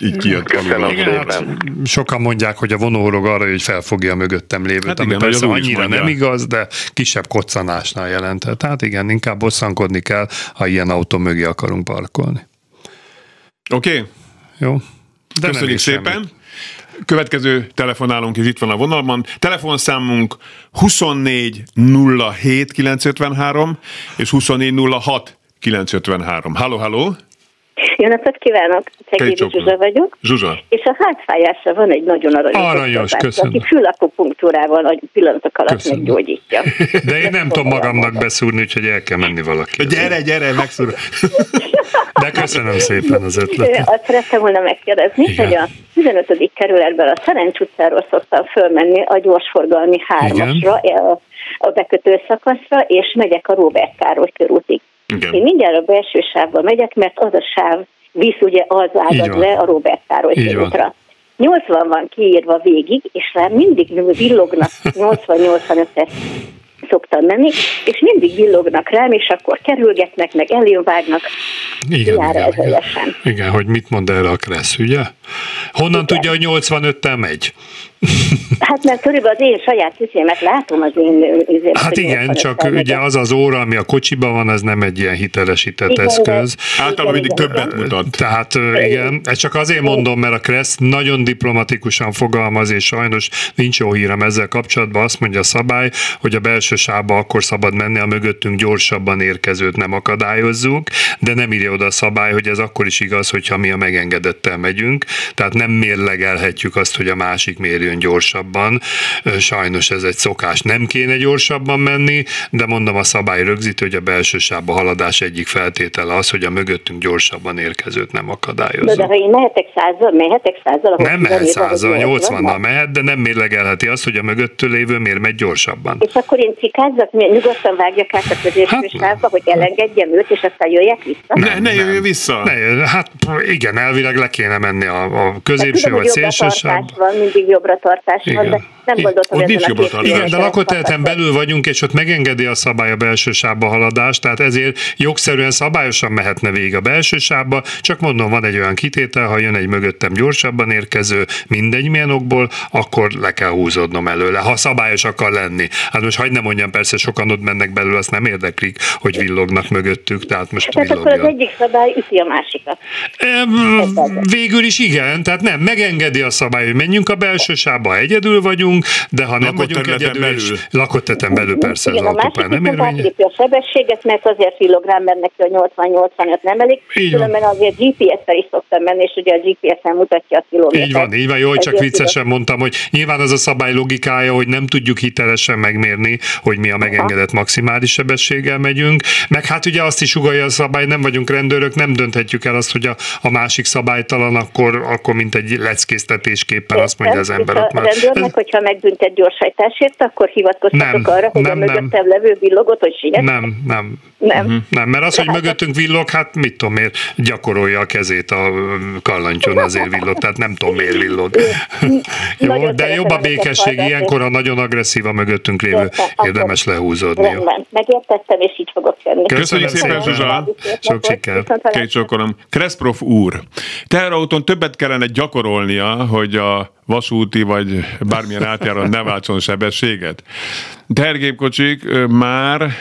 így kijött. Igen, hát sokan mondják, hogy a vonóhorog arra, hogy felfogja a mögöttem lévőt, hát ami igen, persze annyira nem igaz, de kisebb koccanásnál jelentett. Tehát igen, inkább bosszankodni kell, ha ilyen autó mögé akarunk parkolni. Oké. Okay. Jó. De Köszönjük szépen. Semmit. Következő telefonálunk, és itt van a vonalban. Telefonszámunk 24 07 953 és 24 06 953. Halló, halló! Jó napot kívánok! Szegédi Zsuzsa vagyok. Zsuzsa. És a hátfájásra van egy nagyon aranyos, aranyos köszönöm. aki fülakupunktúrával a pillanatok alatt köszönöm. meggyógyítja. De én nem tudom magamnak beszúrni, úgyhogy el kell menni valaki. Gyere, gyere, megszúr. De köszönöm szépen az ötletet. Azt szerettem volna megkérdezni, Igen. hogy a 15. kerületben a Szerencs utcáról szoktam fölmenni a gyorsforgalmi hármasra, a, a bekötő szakaszra, és megyek a Róbert Károly körútig. Igen. Én mindjárt a belső sávba megyek, mert az a sáv visz ugye az ágad le a Robert Károly körútra. 80 van kiírva végig, és rá mindig villognak 80-85-et szoktam menni, és mindig villognak rám, és akkor kerülgetnek, meg vágnak. Igen, jár igen, igen. igen, hogy mit mond erre a Kressz, ugye? Honnan igen. tudja, hogy 85-tel megy? Hát mert körülbelül az én saját szüzémet látom az én üzémet. Hát igen, csak ugye az az óra, ami a kocsiban van, az nem egy ilyen hitelesített igen, eszköz. Általában mindig többet mutat. Tehát igen, ezt csak azért mondom, mert a Kressz nagyon diplomatikusan fogalmaz, és sajnos nincs jó hírem ezzel kapcsolatban. Azt mondja a szabály, hogy a belső sába akkor szabad menni, a mögöttünk gyorsabban érkezőt nem akadályozzuk, de nem írja oda a szabály, hogy ez akkor is igaz, hogyha mi a megengedettel megyünk. Tehát nem mérlegelhetjük azt, hogy a másik mérjön jön gyorsabban. Sajnos ez egy szokás, nem kéne gyorsabban menni, de mondom a szabály rögzítő, hogy a belső sávba haladás egyik feltétele az, hogy a mögöttünk gyorsabban érkezőt nem akadályozza. De ha én mehetek százzal, mehetek százzal, Nem mehet százzal, 80-nal mehet, de nem mérlegelheti azt, hogy a mögöttől lévő miért megy gyorsabban. És akkor én cikázzak, nyugodtan vágjak át a középső hát, sávba, hogy elengedjem őt, és aztán jöjjek vissza? Ne, ne jöjjön vissza. Ne, hát igen, elvileg le kéne menni a, a középső vagy szélső sávba. van, mindig jobbra tartás van, de nem gondoltam, hogy nincs jobb Igen, de lakóteleten belül vagyunk, és ott megengedi a szabály a belső sávba haladást, tehát ezért jogszerűen szabályosan mehetne végig a belső sávba, csak mondom, van egy olyan kitétel, ha jön egy mögöttem gyorsabban érkező, mindegy milyen okból, akkor le kell húzódnom előle, ha szabályos akar lenni. Hát most hagyd nem mondjam, persze sokan ott mennek belül, azt nem érdeklik, hogy villognak mögöttük, tehát most Tehát akkor az egyik szabály üti a másikat. Végül is igen, tehát nem, megengedi a szabály, hogy menjünk a belső sávba, egyedül vagyunk, de ha nem vagyunk egyedül, belül. és lakott belül persze Igen, az autópálya nem érvényes. a sebességet, mert azért villogám mert neki a 80-85 nem elég, különben azért GPS-tel is szoktam menni, és ugye a GPS-en mutatja a kilométert. Így van, így van, jó, hogy csak viccesen mondtam, hogy nyilván az a szabály logikája, hogy nem tudjuk hitelesen megmérni, hogy mi a megengedett maximális sebességgel megyünk, meg hát ugye azt is ugalja a szabály, nem vagyunk rendőrök, nem dönthetjük el azt, hogy a, a másik szabálytalan, akkor, akkor mint egy leckésztetésképpen azt mondja az ember. A rendőrnek, hogyha megbüntet gyorshajtásért, akkor hivatkoztatok nem, arra, hogy nem, a mögöttem levő villogot, hogy siet? Nem, nem. Nem. Uh-huh. nem, mert az, hogy hát, mögöttünk villog, hát mit tudom, miért gyakorolja a kezét a kallantyon azért villog, tehát nem tudom, miért villog. Jó, de jobb a békesség, ilyenkor, ha nagyon agresszív a mögöttünk lévő, érdemes lehúzódni. Rendben, megértettem, és így fogok tenni. Köszönjük szépen, Zsuzsa! Sok sikert! Két csokolom. Kreszprof úr, teherautón többet kellene gyakorolnia, hogy a vasúti vagy bármilyen átjáron ne váltson sebességet. Tergépkocsik már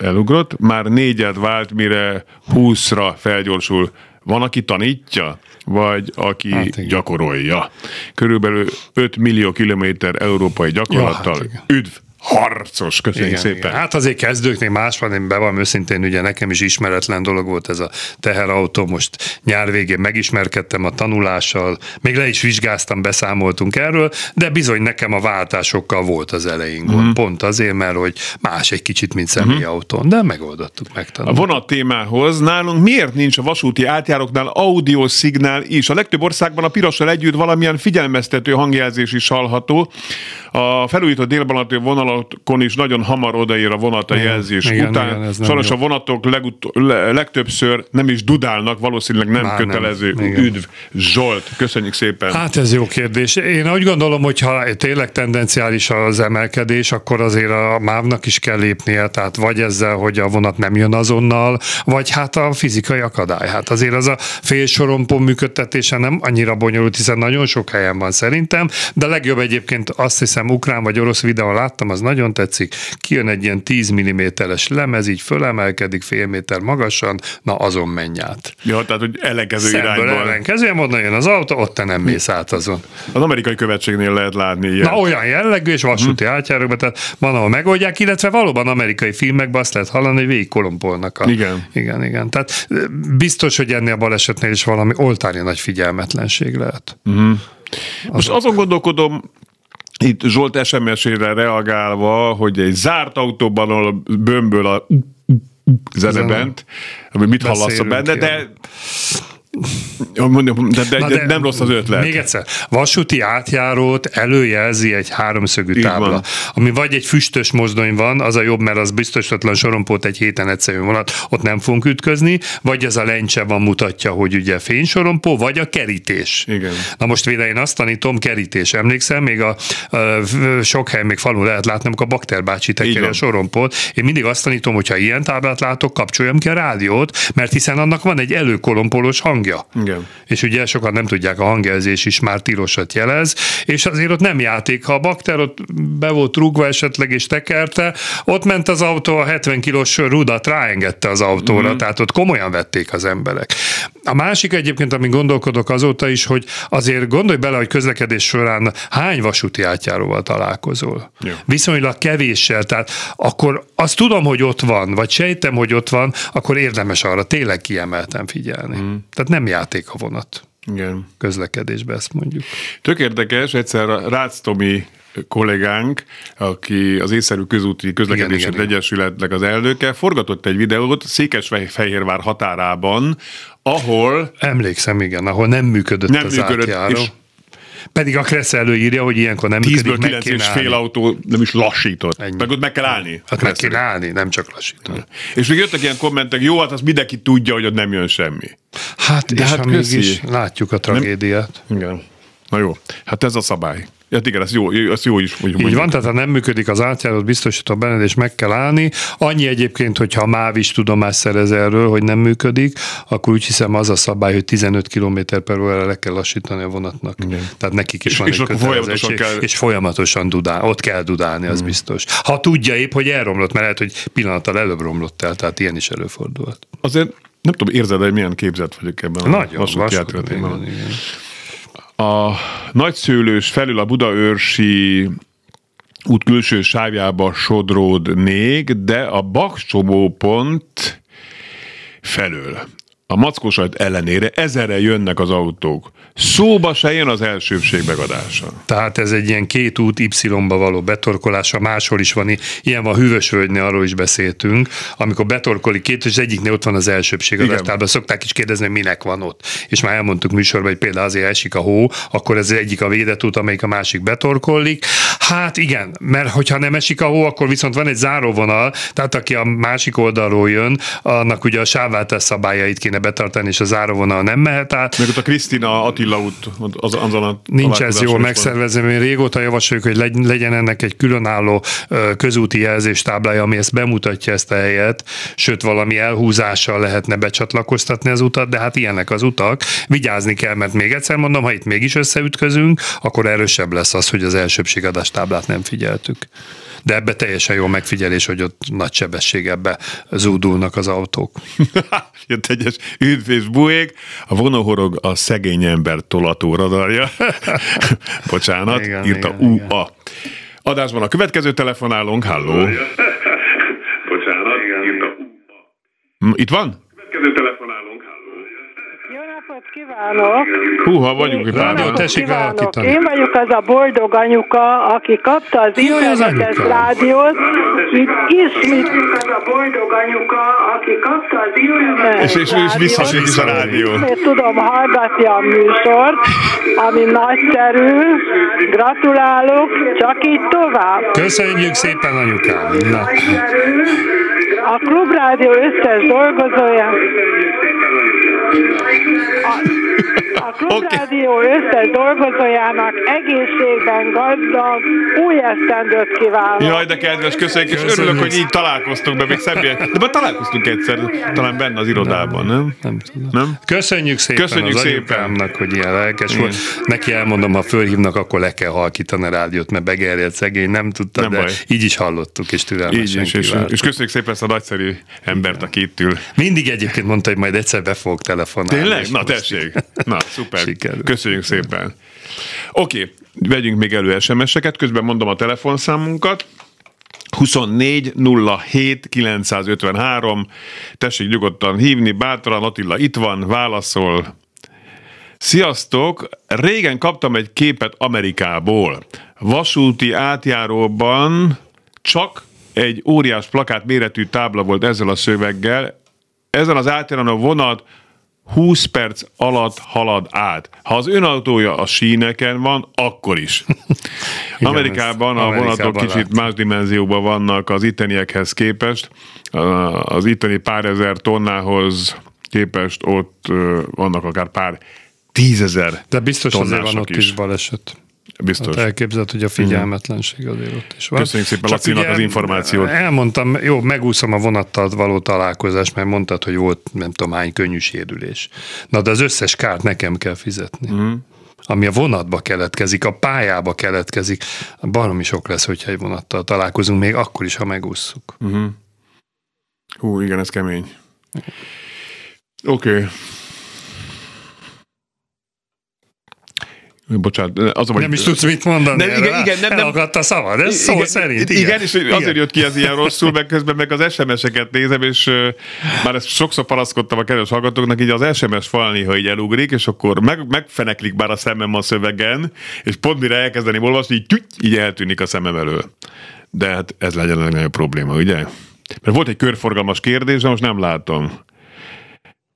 elugrott, már négyet vált, mire húszra felgyorsul. Van, aki tanítja, vagy aki hát gyakorolja. Körülbelül 5 millió kilométer európai gyakorlattal. Ja, hát Üdv! Harcos, köszönjük igen, szépen. Igen. Hát azért kezdőknél más van, én bevallom őszintén, ugye nekem is ismeretlen dolog volt ez a teherautó, most nyár végén megismerkedtem a tanulással, még le is vizsgáztam, beszámoltunk erről, de bizony nekem a váltásokkal volt az elején gond. Mm. Pont azért, mert hogy más egy kicsit, mint személyautón, de megoldottuk, megtanultuk. A vonat témához nálunk miért nincs a vasúti átjáróknál audioszignál is? A legtöbb országban a pirossal együtt valamilyen figyelmeztető hangjelzés is hallható. A felújított délbalatő vonalakon is nagyon hamar odaér a vonat a jelzés igen, után. Igen, Sajnos a vonatok legut- le- legtöbbször nem is dudálnak, valószínűleg nem Már kötelező. Nem. Üdv, Zsolt, köszönjük szépen. Hát ez jó kérdés. Én úgy gondolom, hogy ha tényleg tendenciális az emelkedés, akkor azért a mávnak is kell lépnie, tehát vagy ezzel, hogy a vonat nem jön azonnal, vagy hát a fizikai akadály. Hát azért az a félsorompó működtetése nem annyira bonyolult, hiszen nagyon sok helyen van szerintem, de legjobb egyébként azt hiszem, hiszem ukrán vagy orosz videón láttam, az nagyon tetszik, kijön egy ilyen 10 mm-es lemez, így fölemelkedik fél méter magasan, na azon menj át. Ja, tehát hogy ellenkező Szemből irányból. ellenkező módon jön az autó, ott te nem mész át azon. Az amerikai követségnél lehet látni ilyen. Na olyan jellegű, és vasúti hmm. átjárókban, tehát van, ahol megoldják, illetve valóban amerikai filmekben azt lehet hallani, hogy végig kolompolnak. A... Igen. Igen, igen. Tehát biztos, hogy ennél a balesetnél is valami oltári nagy figyelmetlenség lehet. Hmm. Most azon gondolkodom, itt Zsolt SMS-ére reagálva, hogy egy zárt autóban, ahol bömböl a zene. bent, mit hallasz a benne, de Mondjuk, de, de, de, nem rossz az ötlet. Még egyszer, vasúti átjárót előjelzi egy háromszögű tábla, van. ami vagy egy füstös mozdony van, az a jobb, mert az biztosatlan sorompót egy héten egyszerű vonat, ott nem fogunk ütközni, vagy az a lencse van mutatja, hogy ugye fénysorompó, vagy a kerítés. Igen. Na most véle én azt tanítom, kerítés. Emlékszem, még a, a sok hely, még falu lehet látni, amikor a bakterbácsi tekeri a sorompót. Én mindig azt tanítom, hogy ha ilyen táblát látok, kapcsoljam ki a rádiót, mert hiszen annak van egy előkolompolós hangja. Igen. És ugye sokan nem tudják, a hangjelzés is már tilosat jelez, és azért ott nem játék. Ha a bakter ott be volt rúgva esetleg és tekerte, ott ment az autó, a 70 kilós rudat ráengedte az autóra, mm. tehát ott komolyan vették az emberek. A másik egyébként, ami gondolkodok azóta is, hogy azért gondolj bele, hogy közlekedés során hány vasúti átjáróval találkozol. Jó. Viszonylag kevéssel, tehát akkor azt tudom, hogy ott van, vagy sejtem, hogy ott van, akkor érdemes arra tényleg kiemelten figyelni. Mm. Tehát nem játék a vonat. Igen. Közlekedésbe ezt mondjuk. Tök érdekes, egyszer Rácz Tomi kollégánk, aki az észszerű közúti közlekedési egyesületnek az elnöke, forgatott egy videót Székesfehérvár határában, ahol... Emlékszem, igen, ahol nem működött nem az működött, átjáró. És pedig a Kressz előírja, hogy ilyenkor nem működik, 9 és fél autó nem is lassított. Ennyi. Meg ott meg kell állni. Hát meg kell állni, nem csak lassítani. És még jöttek ilyen kommentek, jó, hát az mindenki tudja, hogy ott nem jön semmi. Hát, De és hát mégis látjuk a tragédiát. Nem? Igen. Na jó, hát ez a szabály. Ja, igen, ez jó, ez jó is. Úgy Így van, tehát ha nem működik az átjárót, biztosító benned, és meg kell állni. Annyi egyébként, hogyha a MÁV is tudomást szerez erről, hogy nem működik, akkor úgy hiszem az a szabály, hogy 15 km per órára le kell lassítani a vonatnak. Igen. Tehát nekik is és, van és egy kötelezettség, kell... és folyamatosan dudál, ott kell dudálni, az hmm. biztos. Ha tudja épp, hogy elromlott, mert lehet, hogy pillanattal előbb romlott el, tehát ilyen is előfordulhat. Azért nem tudom, érzed, hogy milyen képzett vagyok ebben Nagyon, a vasúti a nagyszőlős felül a Budaörsi út külső sávjába sodródnék, de a pont felől a mackósajt ellenére ezerre jönnek az autók. Szóba se jön az elsőbség megadása. Tehát ez egy ilyen két út Y-ba való betorkolása, máshol is van, ilyen van Hűvösvölgynél, arról is beszéltünk, amikor betorkolik két, és egyiknél ott van az elsőbség adás, tehát szokták is kérdezni, minek van ott. És már elmondtuk műsorban, hogy például azért esik a hó, akkor ez egyik a védett út, amelyik a másik betorkolik. Hát igen, mert hogyha nem esik a hó, akkor viszont van egy záróvonal, tehát aki a másik oldalról jön, annak ugye a sávváltás szabályait kéne betartani, és a záróvonal nem mehet át. Meg ott a Krisztina Attila út, az, azon a Nincs ez jól megszervezve, én régóta javasoljuk, hogy legyen ennek egy különálló közúti jelzéstáblája, ami ezt bemutatja ezt a helyet, sőt valami elhúzással lehetne becsatlakoztatni az utat, de hát ilyenek az utak. Vigyázni kell, mert még egyszer mondom, ha itt mégis összeütközünk, akkor erősebb lesz az, hogy az elsőbségadás táblát nem figyeltük de ebbe teljesen jó megfigyelés, hogy ott nagy sebességebbe zúdulnak az autók. Jött egyes üdv és buék, a vonóhorog a szegény ember tolató radarja. Bocsánat, igen, írta igen, UA. Igen. Adásban a következő telefonálunk, halló. Bocsánat, igen. írta UA. Itt van? Következő napot kívánok! Húha, vagyunk itt rádió, tessék alakítani. Én vagyok az a boldog anyuka, aki kapta az internetes rádiót, itt ismét az a boldog anyuka, aki kapta az internetes és, és, és visszaség is a rádió. Ismét tudom hallgatni a műsort, ami nagyszerű, gratulálok, csak így tovább. Köszönjük szépen anyukám! Na. A Klubrádió összes dolgozója a, a Klubrádió okay. összes dolgozójának egészségben gazdag új esztendőt kívánok. Jaj, de kedves, köszönjük, és köszönjük. örülök, hogy így találkoztunk be, még szebben. De már találkoztunk egyszer, talán benne az irodában, nem? Nem, nem. nem? Köszönjük szépen köszönjük az szépen. hogy ilyen lelkes volt. Neki elmondom, ha fölhívnak, akkor le kell halkítani a rádiót, mert begerjedt szegény, nem tudta, nem de baj. így is hallottuk, és türelmesen Így is, és, és köszönjük szépen ezt a nagyszerű embert, aki itt ül. Mindig egyébként mondta, hogy majd egyszer be fogok telefonálni. Tényleg? Na tessék. Na, szuper. Sikerül. Köszönjük szépen. Oké, okay, vegyünk még elő SMS-eket, közben mondom a telefonszámunkat. 24 07 953. Tessék nyugodtan hívni, bátran Attila itt van, válaszol. Sziasztok! Régen kaptam egy képet Amerikából. Vasúti átjáróban csak egy óriás plakát méretű tábla volt ezzel a szöveggel. Ezen az átjárón a vonat 20 perc alatt halad át. Ha az önautója a síneken van, akkor is. Igen, Amerikában a vonatok kicsit lát. más dimenzióban vannak az itteniekhez képest. Az itteni pár ezer tonnához képest ott vannak akár pár tízezer De biztos azért van ott is, is baleset. Biztos. Hát elképzelhet, hogy a figyelmetlenség azért ott is van. Köszönjük szépen Lacinak az információt. Elmondtam, jó, megúszom a vonattal való találkozást, mert mondtad, hogy volt nem tudom hány könnyű sérülés. Na, de az összes kárt nekem kell fizetni. Uh-huh ami a vonatba keletkezik, a pályába keletkezik, baromi sok lesz, hogyha egy vonattal találkozunk, még akkor is, ha megúszszuk. Uh-huh. Hú, igen, ez kemény. Oké. Okay. Bocsánat, az a Nem is tudsz mit mondani. De igen, igen, nem, nem, a szavad, ez szó igen, szerint. Igen, igen, és azért igen. jött ki ez ilyen rosszul, meg közben meg az SMS-eket nézem, és uh, már ezt sokszor palaszkodtam a kedves hallgatóknak, így az SMS fal néha így elugrik, és akkor meg, megfeneklik bár a szemem a szövegen, és pont mire elkezdeni olvasni, így, tüty, így eltűnik a szemem elől. De hát ez legyen a legnagyobb probléma, ugye? Mert volt egy körforgalmas kérdés, de most nem látom.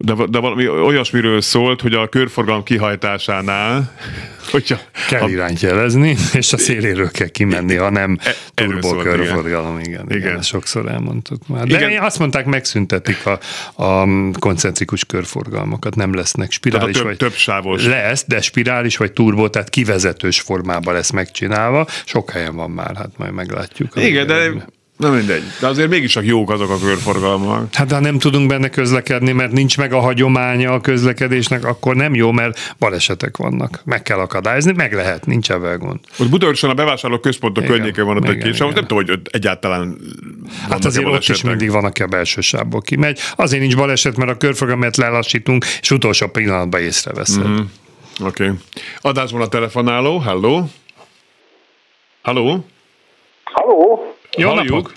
De, de valami olyasmiről szólt, hogy a körforgalom kihajtásánál, hogyha... Kell a... irányt jelezni, és a széléről kell kimenni, ha nem e, turbo körforgalom. Igen, igen, igen, sokszor elmondtuk már. De igen. azt mondták, megszüntetik a, a koncentrikus körforgalmakat, nem lesznek spirális több, vagy... több sávos. Lesz, de spirális vagy turbo, tehát kivezetős formában lesz megcsinálva. Sok helyen van már, hát majd meglátjuk. Igen, de Na mindegy. De azért mégis csak jók azok a körforgalmak. Hát ha nem tudunk benne közlekedni, mert nincs meg a hagyománya a közlekedésnek, akkor nem jó, mert balesetek vannak. Meg kell akadályozni, meg lehet, nincs ebben gond. Most Budaörsön a bevásárlók központok környékén van ott egy kés, most nem tudom, hogy egyáltalán Hát azért ott is mindig van, aki a belső sávból kimegy. Azért nincs baleset, mert a körforgalmat lelassítunk, és utolsó pillanatban észreveszed. Mm-hmm. Oké. Okay. Adásban a telefonáló, hello. Hello. Hello. Jó Halljuk. napot!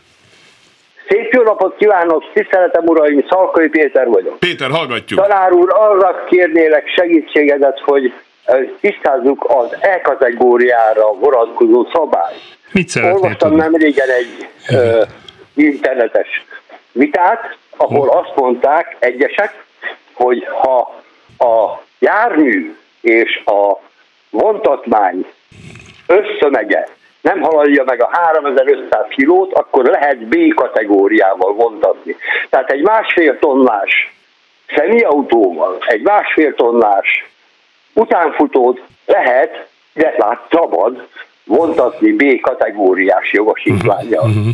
Szép jó napot kívánok, tiszteletem uraim, Szalkai Péter vagyok. Péter, hallgatjuk. Tanár úr, arra kérnélek segítségedet, hogy tisztázzuk az E-kategóriára vonatkozó szabályt. Mit szeretnél Olvastam tudni? nem régen egy uh, internetes vitát, ahol oh. azt mondták egyesek, hogy ha a jármű és a vontatmány összömege nem haladja meg a 3500 kilót, akkor lehet B kategóriával vontatni. Tehát egy másfél tonnás személyautóval, egy másfél tonnás utánfutót lehet, de lát szabad vontatni B kategóriás jogosítványjal. Uh-huh.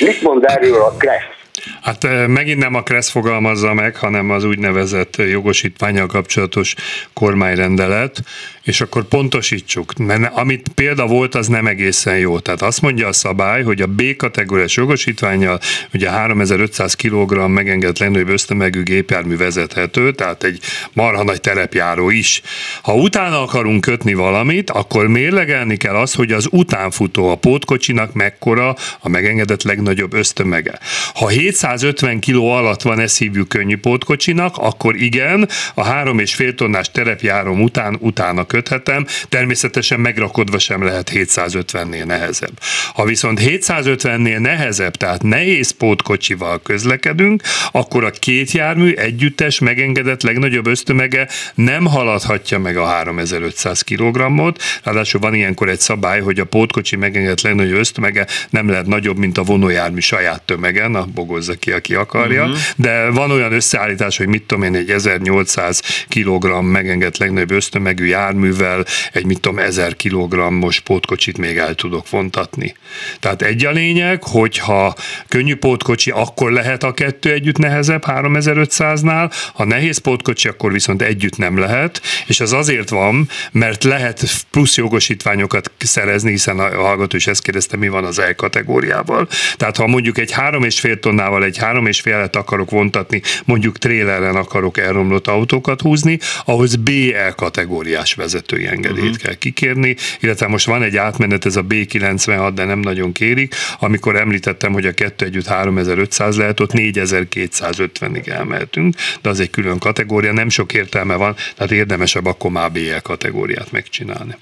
Mit mond erről a KRESZ? Hát megint nem a KRESZ fogalmazza meg, hanem az úgynevezett jogosítványal kapcsolatos kormányrendelet, és akkor pontosítsuk, mert amit példa volt, az nem egészen jó. Tehát azt mondja a szabály, hogy a B kategóriás jogosítványjal ugye 3500 kg megengedett legnagyobb ösztömegű gépjármű vezethető, tehát egy marha nagy terepjáró is. Ha utána akarunk kötni valamit, akkor mérlegelni kell az, hogy az utánfutó a pótkocsinak mekkora a megengedett legnagyobb ösztömege. Ha 750 kg alatt van, ezt hívjuk könnyű pótkocsinak, akkor igen, a 3,5 tonnás terepjárom után utána köthetem, természetesen megrakodva sem lehet 750-nél nehezebb. Ha viszont 750-nél nehezebb, tehát nehéz pótkocsival közlekedünk, akkor a két jármű együttes megengedett legnagyobb ösztömege nem haladhatja meg a 3500 kg-ot, ráadásul van ilyenkor egy szabály, hogy a pótkocsi megengedett legnagyobb ösztömege nem lehet nagyobb, mint a vonójármű saját tömegen, na bogozza ki, aki akarja, uh-huh. de van olyan összeállítás, hogy mit tudom én, egy 1800 kg megengedett legnagyobb ösztömegű jármű járművel egy, mit tudom, 1000 kilogrammos pótkocsit még el tudok vontatni. Tehát egy a lényeg, hogyha könnyű pótkocsi, akkor lehet a kettő együtt nehezebb 3500-nál, ha nehéz pótkocsi, akkor viszont együtt nem lehet, és ez azért van, mert lehet plusz jogosítványokat szerezni, hiszen a hallgató is ezt kérdezte, mi van az E kategóriával. Tehát ha mondjuk egy 3,5 tonnával egy 3,5-et akarok vontatni, mondjuk tréleren akarok elromlott autókat húzni, ahhoz BE kategóriás vezető vezetői engedélyt uh-huh. kell kikérni, illetve most van egy átmenet, ez a B96, de nem nagyon kérik, amikor említettem, hogy a kettő együtt 3500 lehet, ott 4250-ig elmehetünk, de az egy külön kategória, nem sok értelme van, tehát érdemesebb akkor már BL kategóriát megcsinálni.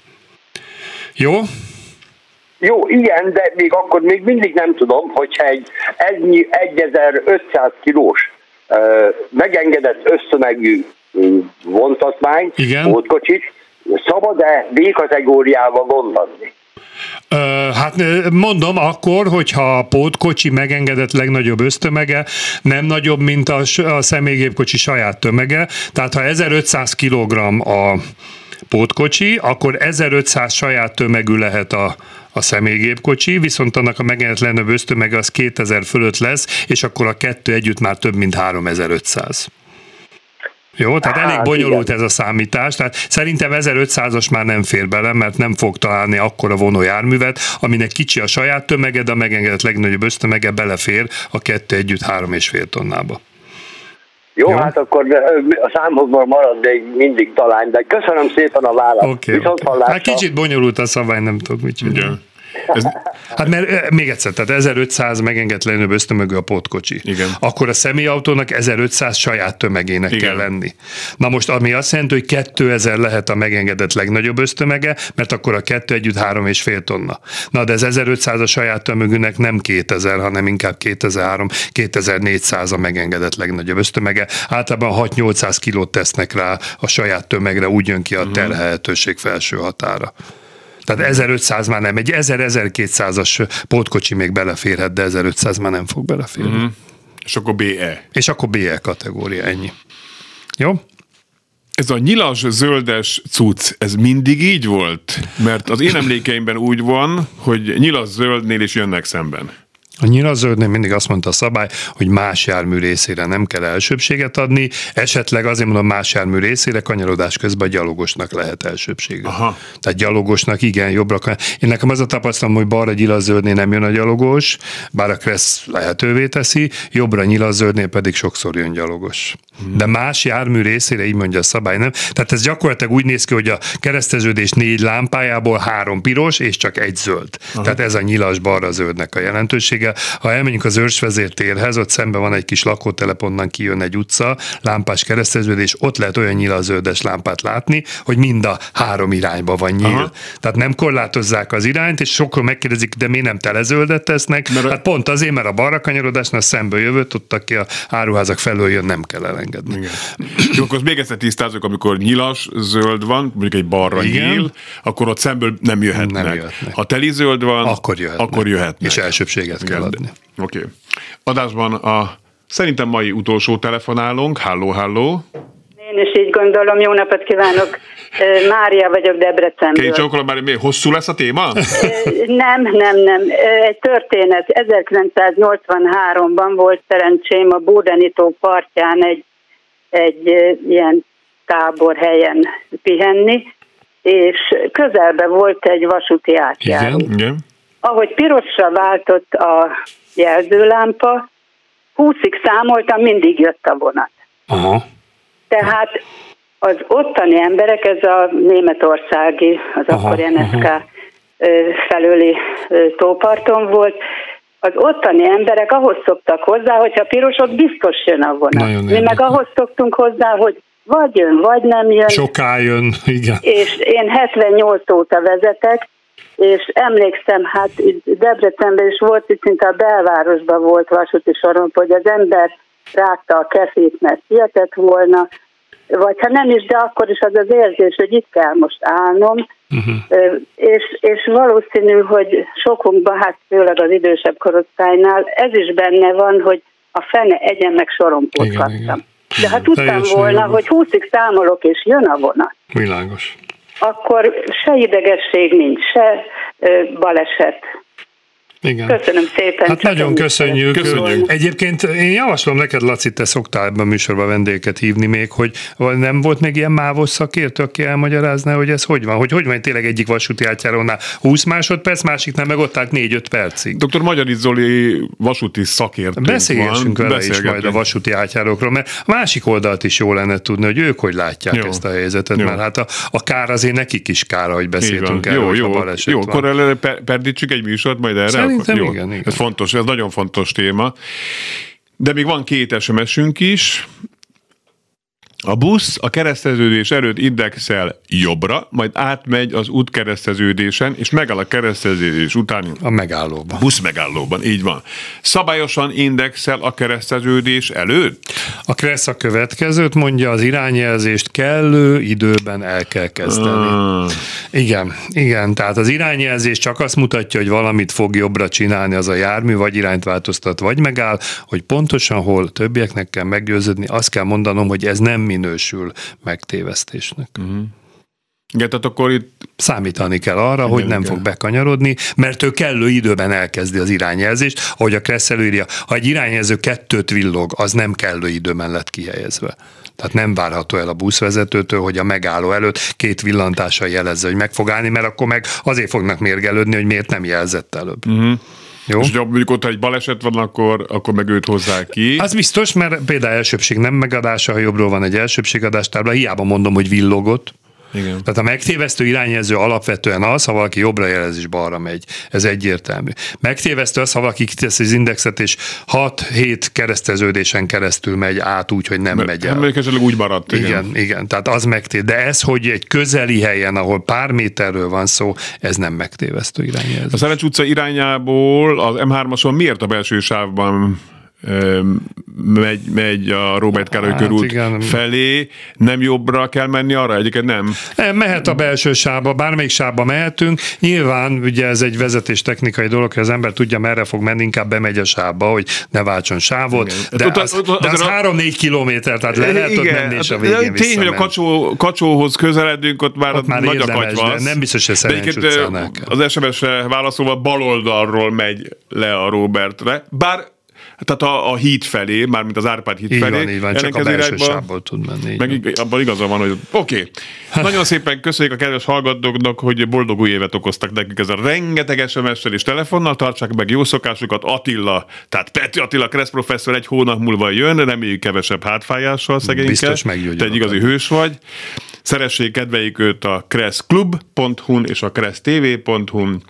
Jó? Jó, igen, de még akkor még mindig nem tudom, hogyha egy 1500 kilós megengedett összönegű vontatmány, pótkocsit, szabad-e D-kategóriába vontatni? Hát mondom akkor, hogyha a pótkocsi megengedett legnagyobb ösztömege nem nagyobb, mint a, a személygépkocsi saját tömege, tehát ha 1500 kg a pótkocsi, akkor 1500 saját tömegű lehet a, a személygépkocsi, viszont annak a megengedett legnagyobb ösztömege az 2000 fölött lesz, és akkor a kettő együtt már több mint 3500. Jó, tehát hát, elég bonyolult igen. ez a számítás, tehát szerintem 1500-as már nem fér bele, mert nem fog találni akkora vonójárművet, aminek kicsi a saját tömege, de a megengedett legnagyobb ösztömege belefér a kettő együtt három és fél tonnába. Jó, Jó, hát akkor a számokban marad még mindig talán, de köszönöm szépen a választ. Okay, okay. Hát kicsit bonyolult a szabály, nem tudok mit csinálni. Ez... Hát mert még egyszer, tehát 1500 megengedett legnagyobb ösztömegű a pótkocsi. Igen. Akkor a személyautónak 1500 saját tömegének Igen. kell lenni. Na most, ami azt jelenti, hogy 2000 lehet a megengedett legnagyobb ösztömege, mert akkor a kettő együtt három és fél tonna. Na, de ez 1500 a saját tömegűnek nem 2000, hanem inkább 2003, 2400 a megengedett legnagyobb ösztömege. Általában 6-800 kilót tesznek rá a saját tömegre, úgy jön ki a mhm. terhelhetőség felső határa. Tehát 1500 már nem, egy 1000-1200-as pótkocsi még beleférhet, de 1500 már nem fog beleférni. Uh-huh. És akkor BE. És akkor BE kategória, ennyi. Jó? Ez a nyilas zöldes cucc, ez mindig így volt? Mert az én emlékeimben úgy van, hogy nyilas zöldnél is jönnek szemben. A nyilaszöldnél mindig azt mondta a szabály, hogy más jármű részére nem kell elsőbséget adni, esetleg azért mondom más jármű részére kanyarodás közben a gyalogosnak lehet elsőbsége. Aha. Tehát gyalogosnak igen, jobbra kell. Én nekem az a tapasztalom, hogy balra nyilaszöldnél nem jön a gyalogos, bár a kressz lehetővé teszi, jobbra nyilaszöldnél pedig sokszor jön gyalogos. Hmm. De más jármű részére, így mondja a szabály, nem? Tehát ez gyakorlatilag úgy néz ki, hogy a kereszteződés négy lámpájából három piros és csak egy zöld. Aha. Tehát ez a nyilas balra zöldnek a jelentősége lehetősége. Ha elmegyünk az őrsvezértérhez, ott szemben van egy kis lakótelep, onnan kijön egy utca, lámpás kereszteződés, ott lehet olyan nyilazöldes lámpát látni, hogy mind a három irányba van nyíl. Aha. Tehát nem korlátozzák az irányt, és sokkal megkérdezik, de miért nem telezöldet tesznek? Mert hát pont azért, mert a balra kanyarodásnál szembe jövő, ott aki a áruházak felől jön, nem kell elengedni. Igen. Jó, akkor még egyszer tisztázok, amikor nyilas zöld van, mondjuk egy balra Igen. nyíl, akkor ott szemből nem jöhetnek. Nem jöhetnek. Ha teli zöld van, akkor jöhetnek. Akkor jöhetnek. És elsőbséget kell adni. Oké. Okay. Adásban a szerintem mai utolsó telefonálunk. Halló, halló. Én is így gondolom. Jó napot kívánok. Mária vagyok Debrecenből. Két csókolom, már még hosszú lesz a téma? Nem, nem, nem. Egy történet. 1983-ban volt szerencsém a Bódenító partján egy, egy ilyen táborhelyen pihenni, és közelben volt egy vasúti átjáró. Igen, igen ahogy pirosra váltott a jelzőlámpa, húszig számoltam, mindig jött a vonat. Aha. Tehát az ottani emberek, ez a németországi, az aha, akkori NSK aha. felőli tóparton volt, az ottani emberek ahhoz szoktak hozzá, hogyha piros, ott biztos jön a vonat. Nagyon Mi meg ahhoz szoktunk hozzá, hogy vagy jön, vagy nem jön. Soká jön, igen. És én 78 óta vezetek, és emlékszem, hát Debrecenben is volt, itt szinte a belvárosban volt vasúti soron, hogy az ember rágta a kefét, mert hihetett volna, vagy ha nem is, de akkor is az az érzés, hogy itt kell most állnom, uh-huh. és, és valószínű, hogy sokunkban, hát főleg az idősebb korosztálynál, ez is benne van, hogy a fene egyen meg sorompót kaptam. De ha tudtam volna, hogy húszig számolok, és jön a vonat. Világos akkor se idegesség nincs, se baleset. Igen. Köszönöm szépen. Hát nagyon köszönjük. köszönjük. Egyébként én javaslom neked, Laci, te szoktál ebben a műsorban vendégeket hívni még, hogy nem volt még ilyen mávos szakértő, aki elmagyarázná, hogy ez hogy van, hogy hogy van tényleg egyik vasúti átjárónál 20 másodperc, másiknál meg ott 4-5 percig. Dr. Magyari Zoli vasúti szakértő Beszélgessünk van, vele is majd a vasúti átjárókról, mert a másik oldalt is jó lenne tudni, hogy ők hogy látják jó. ezt a helyzetet, jó. mert hát a, a kár azért nekik is kár, hogy beszéltünk erről, jó, jó, jó, akkor perdítsük egy műsort majd erre? Szerintem Jó, igen, igen. Ez fontos, ez nagyon fontos téma. De még van két SMS-ünk is. A busz a kereszteződés előtt indexel jobbra, majd átmegy az útkereszteződésen, és megáll a kereszteződés után a megállóban. Busz megállóban, így van. Szabályosan indexel a kereszteződés előtt? A Kressz a következőt mondja, az irányjelzést kellő időben el kell kezdeni. Ah. Igen, igen, tehát az irányjelzés csak azt mutatja, hogy valamit fog jobbra csinálni az a jármű, vagy irányt változtat, vagy megáll, hogy pontosan hol többieknek kell meggyőződni, azt kell mondanom, hogy ez nem minősül megtévesztésnek. Uh-huh. Igen, tehát akkor itt... Számítani kell arra, hogy nem kell. fog bekanyarodni, mert ő kellő időben elkezdi az irányjelzést, ahogy a Kresszel írja, ha egy irányjelző kettőt villog, az nem kellő időben lett kihelyezve. Tehát nem várható el a buszvezetőtől, hogy a megálló előtt két villantással jelezze, hogy meg fog állni, mert akkor meg azért fognak mérgelődni, hogy miért nem jelzett előbb. Uh-huh. Jó. És ha mondjuk ott, ha egy baleset van, akkor, akkor meg őt hozzá ki. Az biztos, mert például elsőbség nem megadása, ha jobbról van egy elsőbségadás tábla, hiába mondom, hogy villogott, igen. Tehát a megtévesztő irányjelző alapvetően az, ha valaki jobbra jelez és balra megy. Ez egyértelmű. Megtévesztő az, ha valaki kiteszi az indexet, és 6-7 kereszteződésen keresztül megy át úgy, hogy nem De, megy el. Esetleg úgy maradt. Igen. igen, igen. Tehát az megtév. De ez, hogy egy közeli helyen, ahol pár méterről van szó, ez nem megtévesztő irányjelző. A Szerencs utca irányából az M3-ason miért a belső sávban megy, megy a Robert Károly hát körút igen. felé, nem jobbra kell menni arra, egyiket nem? Mehet a belső sába, bármelyik sába mehetünk. Nyilván ugye ez egy vezetés technikai dolog, hogy az ember tudja, merre fog menni, inkább bemegy a sába, hogy ne váltson sávot. Igen. De, ott, az, ott, de az, az 3-4 kilométer, tehát le lehet ott menni, és a hát, végén Tény, hogy a kacsó, kacsóhoz közeledünk, ott már ott már nagy a katyvasz. Nem biztos, hogy szerencs Az SMS-re válaszolva baloldalról megy le a Robertre, bár tehát a, a híd felé, mármint az Árpád híd így felé. Van, így van, csak a belső sávból tud menni. Meg van. abban igaza van, hogy oké. Okay. Nagyon szépen köszönjük a kedves hallgatóknak, hogy boldog új évet okoztak nekünk ez a rengeteg SMS-sel és telefonnal. Tartsák meg jó szokásukat. Attila, tehát Peti Attila, Kressz professzor egy hónap múlva jön, reméljük kevesebb hátfájással szegényke. Biztos meggyógyul. Te egy igazi hős vagy. Szeressék, kedveljük őt a kresszklub.hu-n és a kressztv.hu-n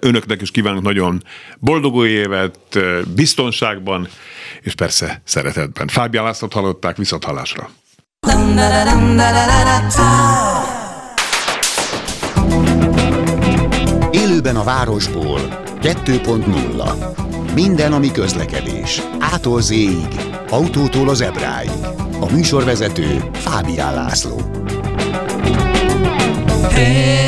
önöknek is kívánok nagyon boldog új évet, biztonságban, és persze szeretetben. Fábián Lászlót hallották, viszont hallásra. Élőben a városból 2.0 Minden, ami közlekedés. Ától z autótól az ebráig. A műsorvezető Fábián László. Hey,